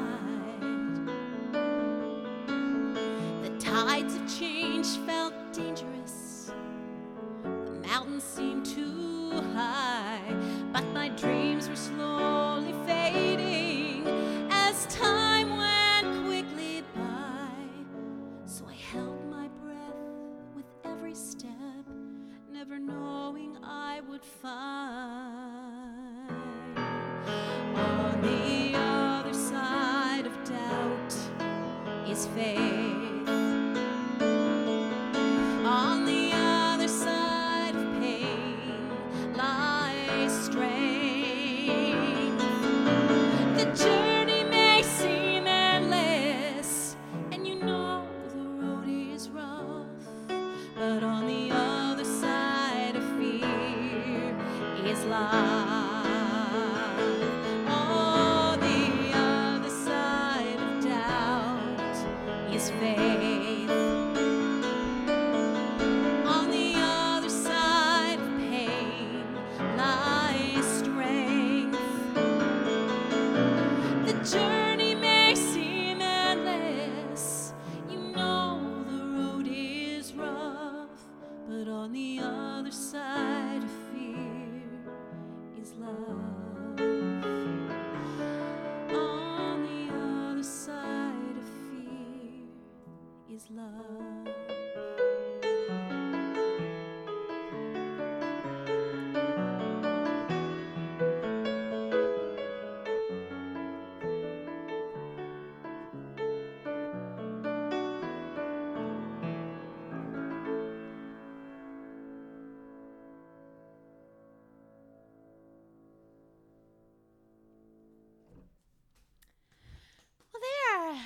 The tides of change felt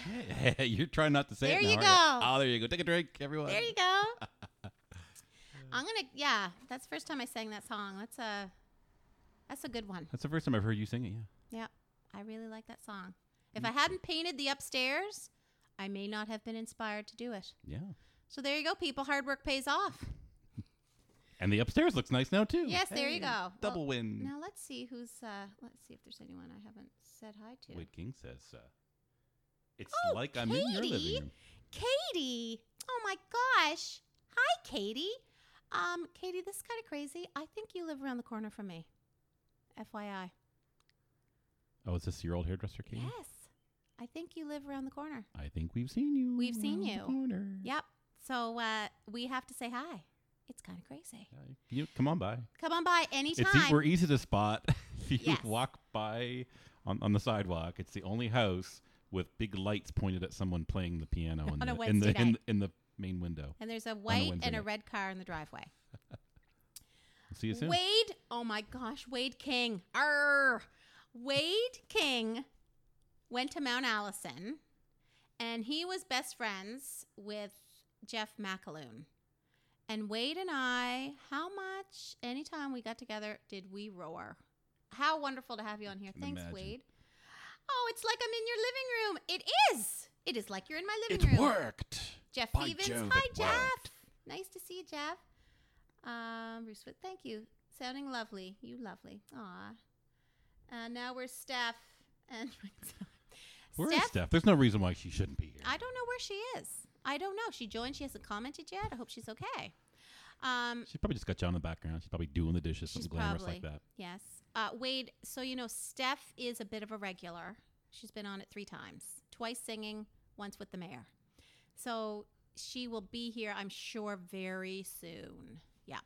you're trying not to say There it now, you go. Oh, there you go. Take a drink, everyone. There you go. I'm gonna. Yeah, that's the first time I sang that song. That's a. That's a good one. That's the first time I've heard you sing it. Yeah. Yeah, I really like that song. If I hadn't painted the upstairs, I may not have been inspired to do it. Yeah. So there you go, people. Hard work pays off. And the upstairs looks nice now too. Yes, there you go. Double Well, win. Now let's see who's. uh Let's see if there's anyone I haven't said hi to. Wade King says, uh, "It's Oh, like I'm in your Katie. living room." Katie. Oh my gosh. Hi, Katie. Um, Katie, this is kind of crazy. I think you live around the corner from me. FYI. Oh, is this your old hairdresser, Katie? Yes. I think you live around the corner. I think we've seen you. We've seen you. corner. Yep. So uh, we have to say hi. It's kind of crazy. Yeah, you, come on by. Come on by anytime. It's we're easy to spot. if you Yes. walk by on, on the sidewalk, it's the only house with big lights pointed at someone playing the piano in a the, in, the, in, in the main window. and there's a white Wednesday and a red car in the driveway. See you soon. Wade, oh my gosh, Wade King. Arr. Wade King went to Mount Allison and he was best friends with Jeff McAloon. And Wade and I, how much, anytime we got together, did we roar? How wonderful to have you on here. Thanks, imagine. Wade. Oh, it's like I'm in your living room. It is. It is like you're in my living It room. worked. Jeff By Stevens. Jove, Hi, Jeff. worked. Nice to see you, Jeff. Um, Bruce, Witt, thank you. Sounding lovely. You lovely. Aw. Uh, now we're Steph and Where is Steph. Steph? There's no reason why she shouldn't be here. I don't know where she is. I don't know. She joined. She hasn't commented yet. I hope she's okay. Um, She probably just got you on the background. She's probably doing the dishes, She's something glamorous probably- like that. yes. Uh, Wade. So you know, Steph is a bit of a regular. She's been on it three times. Twice singing, once with the mayor. So she will be here, I'm sure, very soon. Yeah.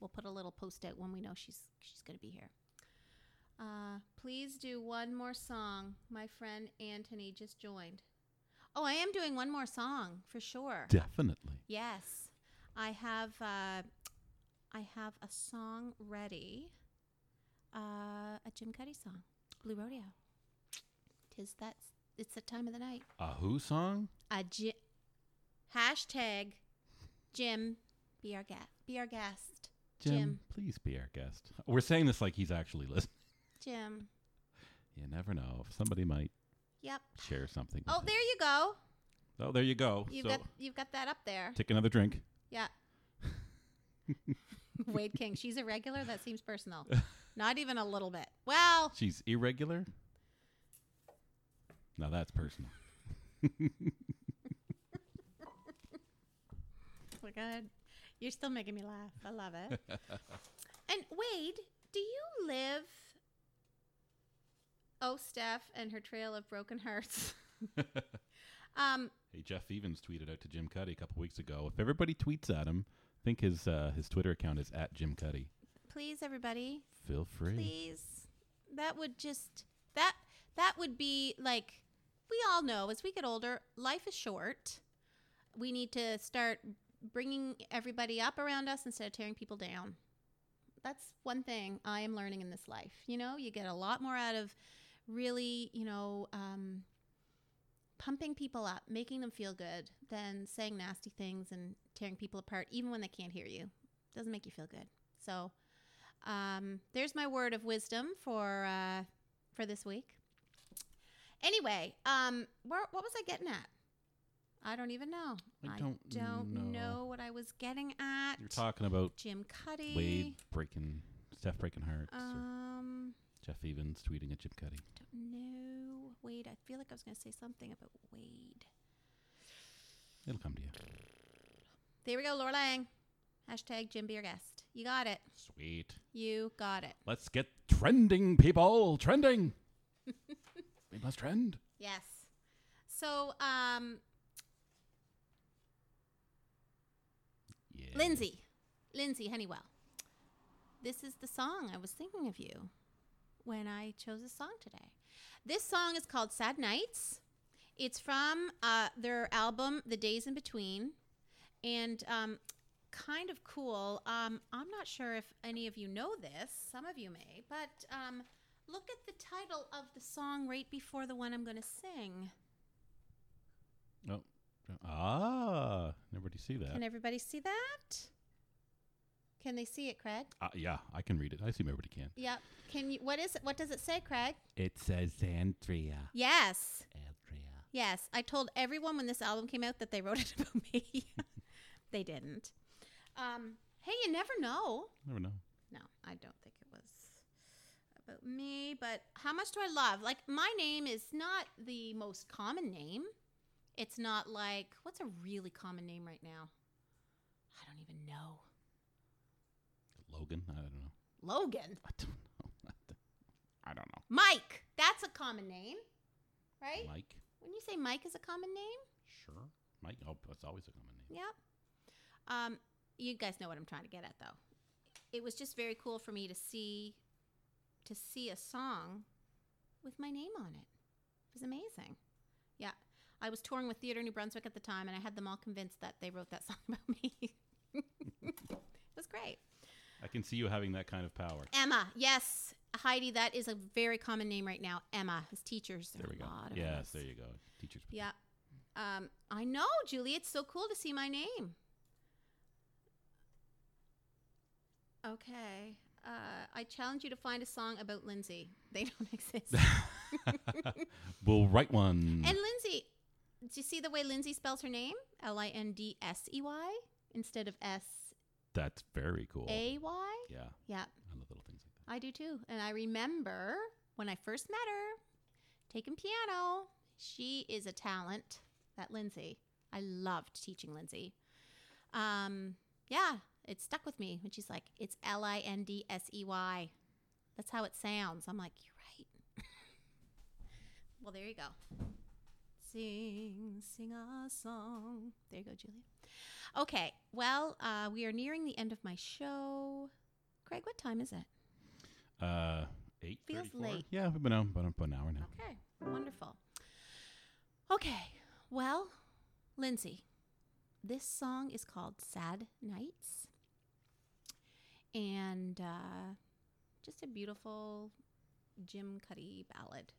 We'll put a little post out when we know she's she's going to be here. Uh, please do one more song. My friend Anthony just joined. Oh, I am doing one more song for sure. Definitely. Yes, I have. Uh, I have a song ready. Uh, a Jim Cuddy song, Blue Rodeo. Tis that. It's the time of the night. A Who song? A Jim. Hashtag Jim. Be our guest. Be our guest. Jim, Jim. please be our guest. We're saying this like he's actually listening. Jim. You never know. Somebody might Yep. share something. Oh, there you go. Oh, there you go. You've so got you've got that up there. take another drink. Yeah. Wade King. She's a regular. That seems personal. Not even a little bit. Well, She's irregular. Now that's personal. we're good. You're still making me laugh. I love it. and Wade, do you live? Oh, Steph and her trail of broken hearts. um, Hey, Jeff Evans tweeted out to Jim Cuddy a couple weeks ago. If everybody tweets at him, I think his uh, his Twitter account is at Jim Cuddy. Please, everybody, Feel free. please. That would just that that would be like we all know as we get older, life is short. We need to start bringing everybody up around us instead of tearing people down. That's one thing I am learning in this life. You know, you get a lot more out of really, you know, um, pumping people up, making them feel good, than saying nasty things and tearing people apart, even when they can't hear you. Doesn't make you feel good. So, um, there's my word of wisdom for uh, for this week. Anyway, um, where, what was I getting at? I don't even know. I don't don't know. know what I was getting at. You're talking about Jim Cuddy. Wade breaking, Steph breaking hearts, Um, Jeff Evans tweeting at Jim Cuddy. don't know. Wade. I feel like I was going to say something about Wade. It'll come to you. There we go, Laura Lang. Hashtag Jim be your guest. You got it. Sweet. You got it. Let's get trending, people. Trending. we must trend. Yes. So, um, Yeah. Lindsey, Lindsey Honeywell. This is the song I was thinking of you when I chose a song today. This song is called Sad Nights. It's from uh, their album The Days in Between, and um, kind of cool. Um, I'm not sure if any of you know this. Some of you may, but um, look at the title of the song right before the one I'm going to sing. Oh. Ah. Nobody see that. Can everybody see that? Can they see it, Craig? Uh, yeah, I can read it. I assume everybody can. Yep. Can you? What is it? What does it say, Craig? It says Andrea. Yes. Andrea. Yes. I told everyone when this album came out that they wrote it about me. they didn't. Um, hey, you never know. Never know. No, I don't think it was about me. But how much do I love? Like, my name is not the most common name. It's not like what's a really common name right now? I don't even know. Logan. I don't know. Logan. I don't know. I don't know. Mike. That's a common name, right? Mike. When you say Mike is a common name, Sure. Mike. Oh, it's always a common name. yep. Um, you guys know what I'm trying to get at, though. It was just very cool for me to see, to see a song with my name on it. It was amazing. Yeah, I was touring with Theatre New Brunswick at the time, and I had them all convinced that they wrote that song about me. it was great. I can see you having that kind of power. Emma, yes, Heidi, that is a very common name right now. Emma, as teachers, there, There we go. lot of Yes, there you go. Teachers. Yeah. Um, I know, Julie. It's so cool to see my name. Okay. Uh, I challenge you to find a song about Lindsey. They don't exist. we'll write one. and Lindsey, do you see the way Lindsey spells her name? L I N D S E Y instead of S That's very cool. A Y? Yeah, Yeah, I love little things like that. I do too. And I remember when I first met her taking piano. She is a talent, that Lindsey. I loved teaching Lindsey. Um, yeah, it stuck with me when she's like, it's L I N D S E Y. That's how it sounds. I'm like, you're right. well, there you go. Sing, sing a song. There you go, Julia. Okay, well, uh, we are nearing the end of my show. Craig, what time is it? Uh, eight. Feels late. Yeah, we've been on about, about an hour now. Okay, wonderful. Okay, well, Lindsey, this song is called Sad Nights. And uh, just a beautiful Jim Cuddy ballad.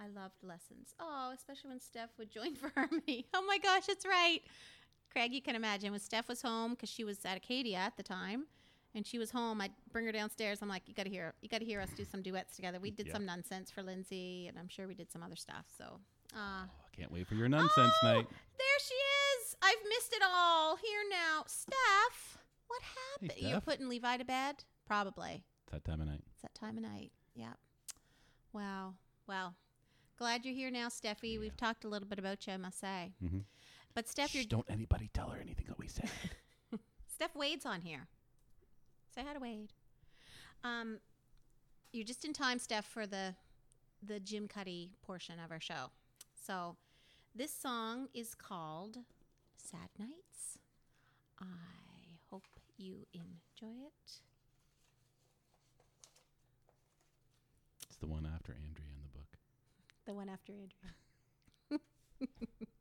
I loved lessons. Oh, especially when Steph would join for harmony. Oh my gosh, it's right. Craig, you can imagine when Steph was home because she was at Acadia at the time, and she was home. I'd bring her downstairs. I'm like, you got to hear, you got to hear us do some duets together. We did Yeah. some nonsense for Lindsey, and I'm sure we did some other stuff. So, uh, Oh, I can't wait for your nonsense oh, night. There she is. I've missed it all. Here now, Steph. What happened? You're Steph. putting Levi to bed? Probably. It's that time of night. It's that time of night. Yeah. Wow. Well, glad you're here now, Steffi. Yeah. We've talked a little bit about you, I must say. Mm-hmm. But Steph, you're, don't anybody tell her anything that we said. Steph Wade's on here. Say hi to Wade. Um, you're just in time, Steph, for the the Jim Cuddy portion of our show. So, this song is called "Sad Nights." I you enjoy it. it's the one after Andrea in the book. The one after Andrea.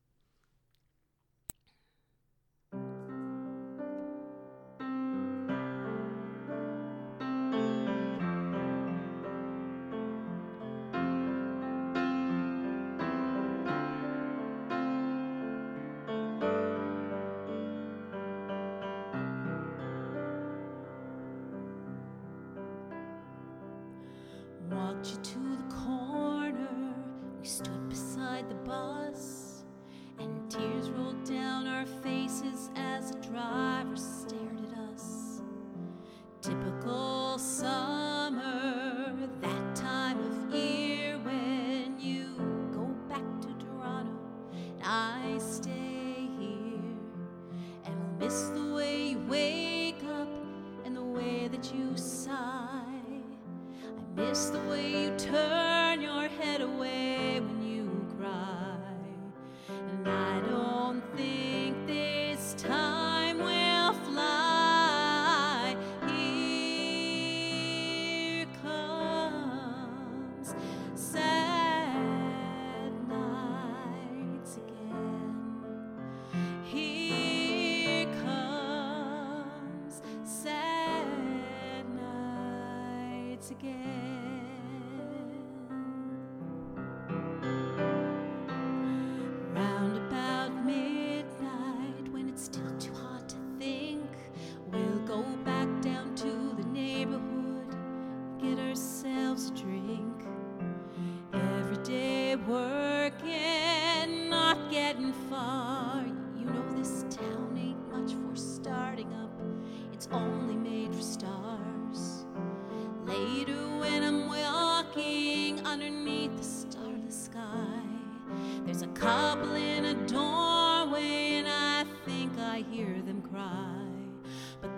again.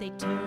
They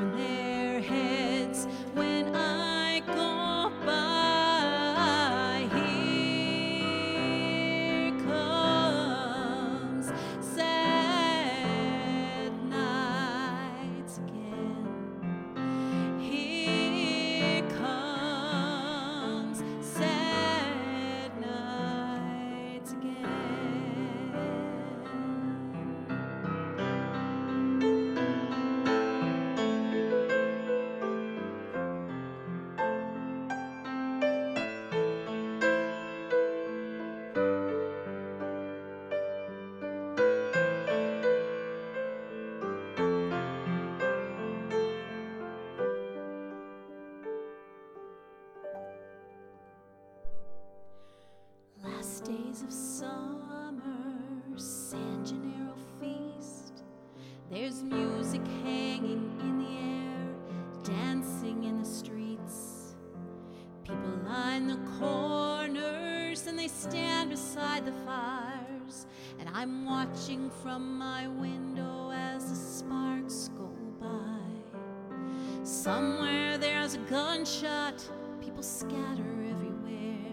gunshot, people scatter everywhere.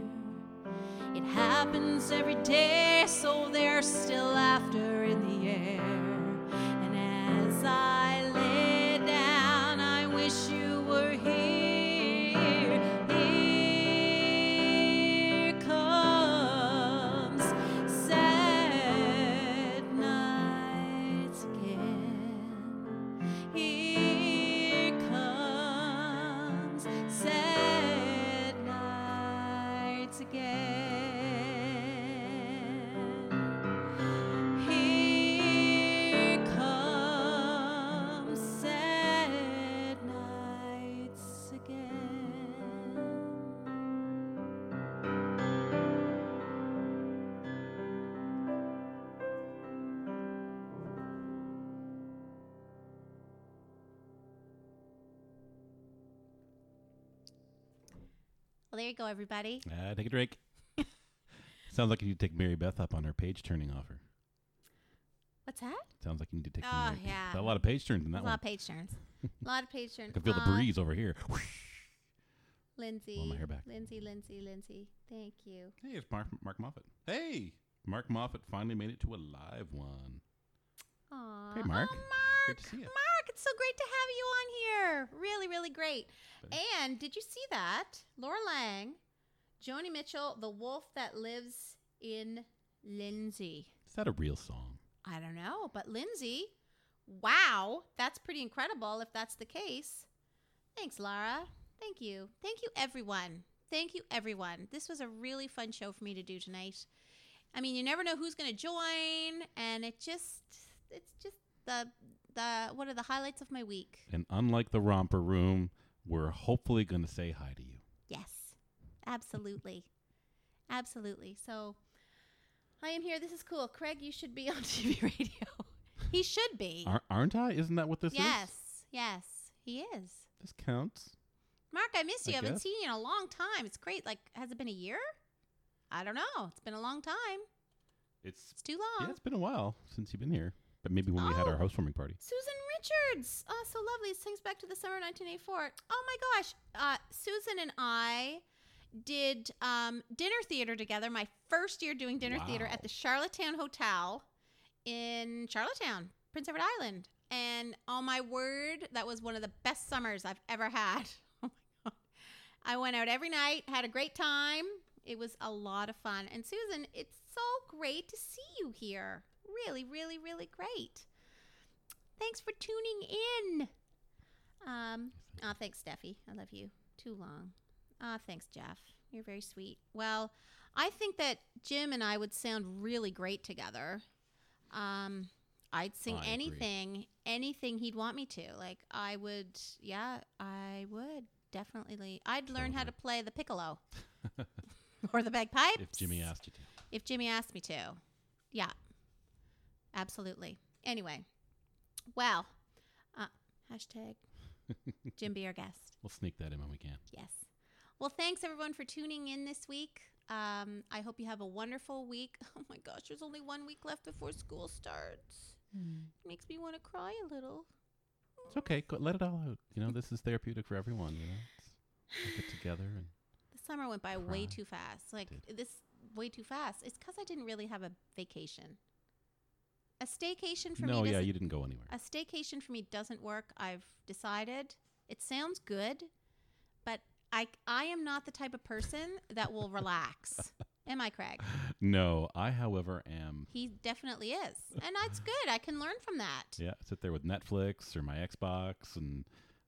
It happens every day, so they're still laughter Well, there you go, everybody. Ah, take a drink. Sounds like you need to take Mary Beth up on her page turning offer. What's that? Sounds like you need to take. Oh, Mary- yeah. A lot of page turns in that a lot one. of page turns. a lot of page turns. I can feel the Uh, breeze over here. Lindsey. my hair back. Lindsey, Lindsey, Lindsey. Thank you. Hey, it's Mark, Mark Moffat. Hey, Mark Moffat finally made it to a live one. Aw. Hey, Mark. Oh, Mark. Great to see ya. Mark, it's so great to have Really, really great. Thanks. And did you see that? Laura Lang, Joni Mitchell, the wolf that lives in Lindsey. Is that a real song? I don't know, but Lindsey, wow, that's pretty incredible if that's the case. Thanks, Laura. Thank you. Thank you, everyone. Thank you, everyone. This was a really fun show for me to do tonight. I mean, you never know who's going to join, and it just, it's just the, the, what are the highlights of my week? And unlike the romper room, we're hopefully going to say hi to you. Yes, absolutely. absolutely. So I am here. This is cool. Craig, you should be on TV radio. he should be. Ar- aren't I? Isn't that what this yes, is? yes, yes, he is. This counts. Mark, I miss you. I haven't guess. seen you in a long time. It's great. Like, has it been a year? I don't know. It's been a long time. It's It's too long. yeah, it's been a while since you've been here. Maybe when we had Oh. our housewarming party. Susan Richards. Oh, so lovely. It sings back to the summer of 1984. Oh my gosh. Uh, Susan and I did um, dinner theater together. My first year doing dinner theater Wow. at the Charlottetown Hotel in Charlottetown, Prince Edward Island. And oh my word, that was one of the best summers I've ever had. Oh my God. I went out every night, had a great time. It was a lot of fun. And Susan, it's so great to see you here. Really, really, really great. Thanks for tuning in. Um, oh, thanks, Steffi. I love you. Too long. Ah, thanks, Jeff. You're very sweet. Well, I think that Jim and I would sound really great together. Um, I'd sing I agree. anything, anything he'd want me to. Like I would, yeah, I would definitely. I'd learn how to play the piccolo or the bagpipes If Jimmy asked you to. if Jimmy asked me to. Yeah, absolutely. Anyway, well, uh, hashtag Jim be our guest. We'll sneak that in when we can. Yes. Well, thanks everyone for tuning in this week. Um, I hope you have a wonderful week. Oh my gosh, there's only one week left before school starts. Makes me want to cry a little. It's okay. Go, let it all out. You know, this is therapeutic for everyone. You know, It's- get together and The summer went by way too fast. Like this, way too fast. It's because I didn't really have a vacation. A staycation for no, me. yeah, you didn't go anywhere. a staycation for me doesn't work. I've decided. It sounds good, but I I am not the type of person that will relax. Am I, Craig? No, I, however, am. He definitely is, and that's good. I can learn from that. Yeah, sit there with Netflix or my Xbox, and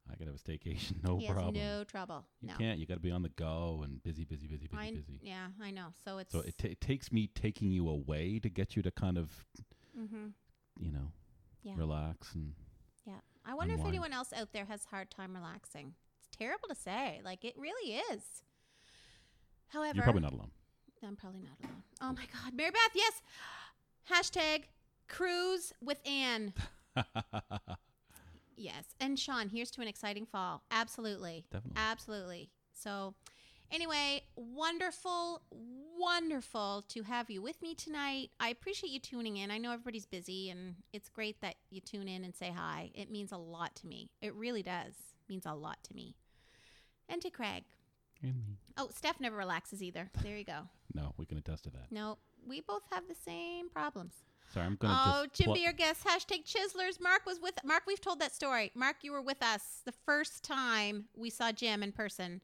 I could have a staycation. No he problem. no trouble. you no, can't. You got to be on the go and busy, busy, busy, busy, I, busy. yeah, I know. So it's So it, ta it takes me taking you away to get you to kind of, hmm you know, Yeah. relax and yeah. I wonder if anyone else out there has a hard time relaxing. It's terrible to say. Like it really is. However, you're probably not alone. I'm probably not alone. Oh my God, Mary Beth, yes. Hashtag cruise with Anne. Yes, and Sean, here's to an exciting fall. Absolutely, Definitely. absolutely. So, anyway, wonderful, wonderful to have you with me tonight. I appreciate you tuning in. I know everybody's busy, and it's great that you tune in and say hi. It means a lot to me. It really does. It means a lot to me. And to Craig. and me. Oh, Steph never relaxes either. There you go. No, we can attest to that. No, we both have the same problems. Sorry, I'm gonna Oh, just. Jim, plu- be our guest. Hashtag Chislers. Mark was with. Mark, we've told that story. Mark, you were with us the first time we saw Jim in person.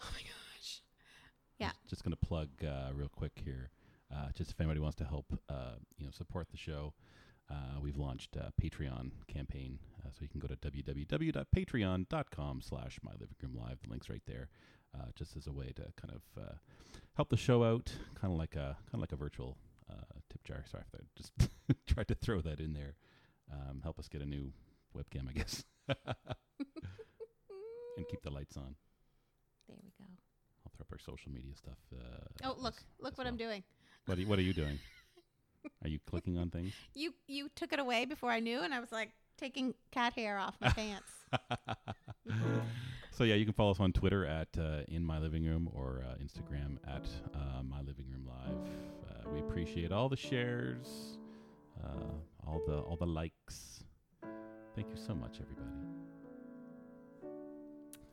Oh my gosh. Yeah. Just, just gonna plug uh, real quick here. Uh, just if anybody wants to help, uh, you know, support the show, uh, we've launched a Patreon campaign. Uh, so you can go to www.patreon.com/slash My Living Room Live. The link's right there. Uh, just as a way to kind of uh, help the show out, kind of like a kind of like a virtual uh, tip jar. Sorry if I just tried to throw that in there. Um, help us get a new webcam, I guess, and keep the lights on. There we go. Throw up our social media stuff. Uh, Oh, look, as- look as what I'm doing. What are you, what are you doing? are you clicking on things? You you took it away before I knew, and I was like taking cat hair off my pants. So yeah, you can follow us on Twitter at uh, in my living room or uh, Instagram at uh, my living room live. Uh, we appreciate all the shares, uh, all the all the likes. Thank you so much, everybody.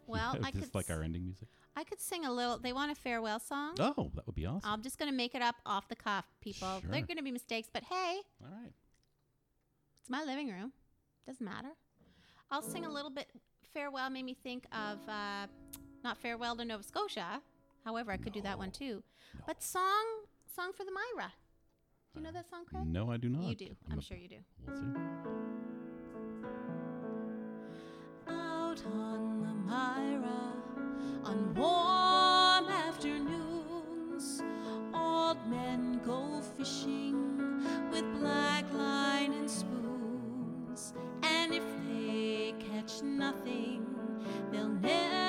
Well, I just could like s- our ending music. I could sing a little. They want a farewell song. Oh, that would be awesome. I'm just gonna make it up off the cuff, people. They're gonna be mistakes, but hey, all right. it's my living room. Doesn't matter. I'll sing a little bit. Farewell made me think of uh, not farewell to Nova Scotia. However, I could do that one too. No. But song, song for the Mira. Do you know that song, Craig? No, I do not. You do. I'm, a- sure you do. We'll see. Out on the Mira on warm afternoons, old men go fishing with black line and spoons. And if they catch nothing, they'll never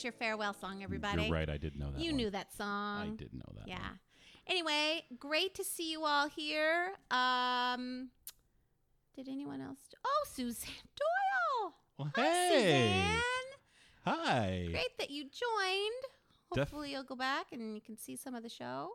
There's your farewell song, everybody. You're right. I did know that. You one. knew that song. I didn't know that. Yeah. one. Anyway, great to see you all here. Um, did anyone else? Oh, Suzanne Doyle. Well, Hi, hey. Suzanne. Hi. Great that you joined. Def- Hopefully, you'll go back and you can see some of the show.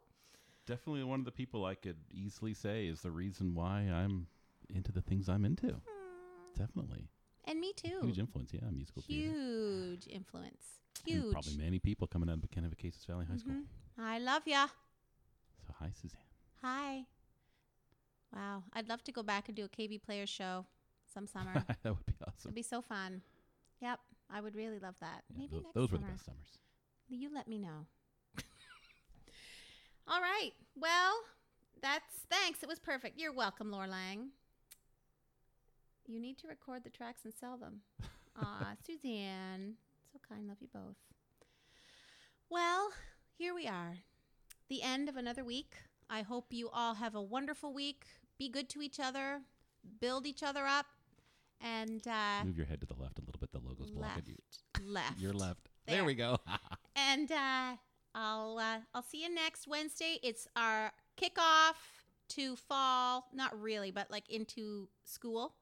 Definitely one of the people I could easily say is the reason why I'm into the things I'm into. Hmm. Definitely. And me too. Huge influence, yeah, musical theater. Huge influence. Huge. probably many people coming out of Kennebecasis Valley High School. Mhm. I love ya. So hi, Suzanne. Hi. Wow. I'd love to go back and do a KV Players show some summer. that would be awesome. It'd be so fun. Yep. I would really love that. Yeah, Maybe tho- next those were summer. the best summers. You let me know. All right. Well, that's thanks. It was perfect. You're welcome, Laura Lang. You need to record the tracks and sell them. Aw, Suzanne. So kind. Love you both. Well, here we are. The end of another week. I hope you all have a wonderful week. Be good to each other. Build each other up. And uh, Move your head to the left a little bit. The logo's blocking you. Left. Your left. There. There, we go. And uh, I'll uh, I'll see you next Wednesday. It's our kickoff to fall, not really, but like into school.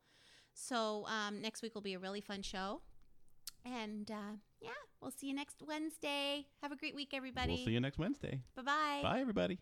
So um, next week will be a really fun show. And uh, yeah, we'll see you next Wednesday. Have a great week, everybody. we'll see you next Wednesday. Bye bye. Bye, everybody.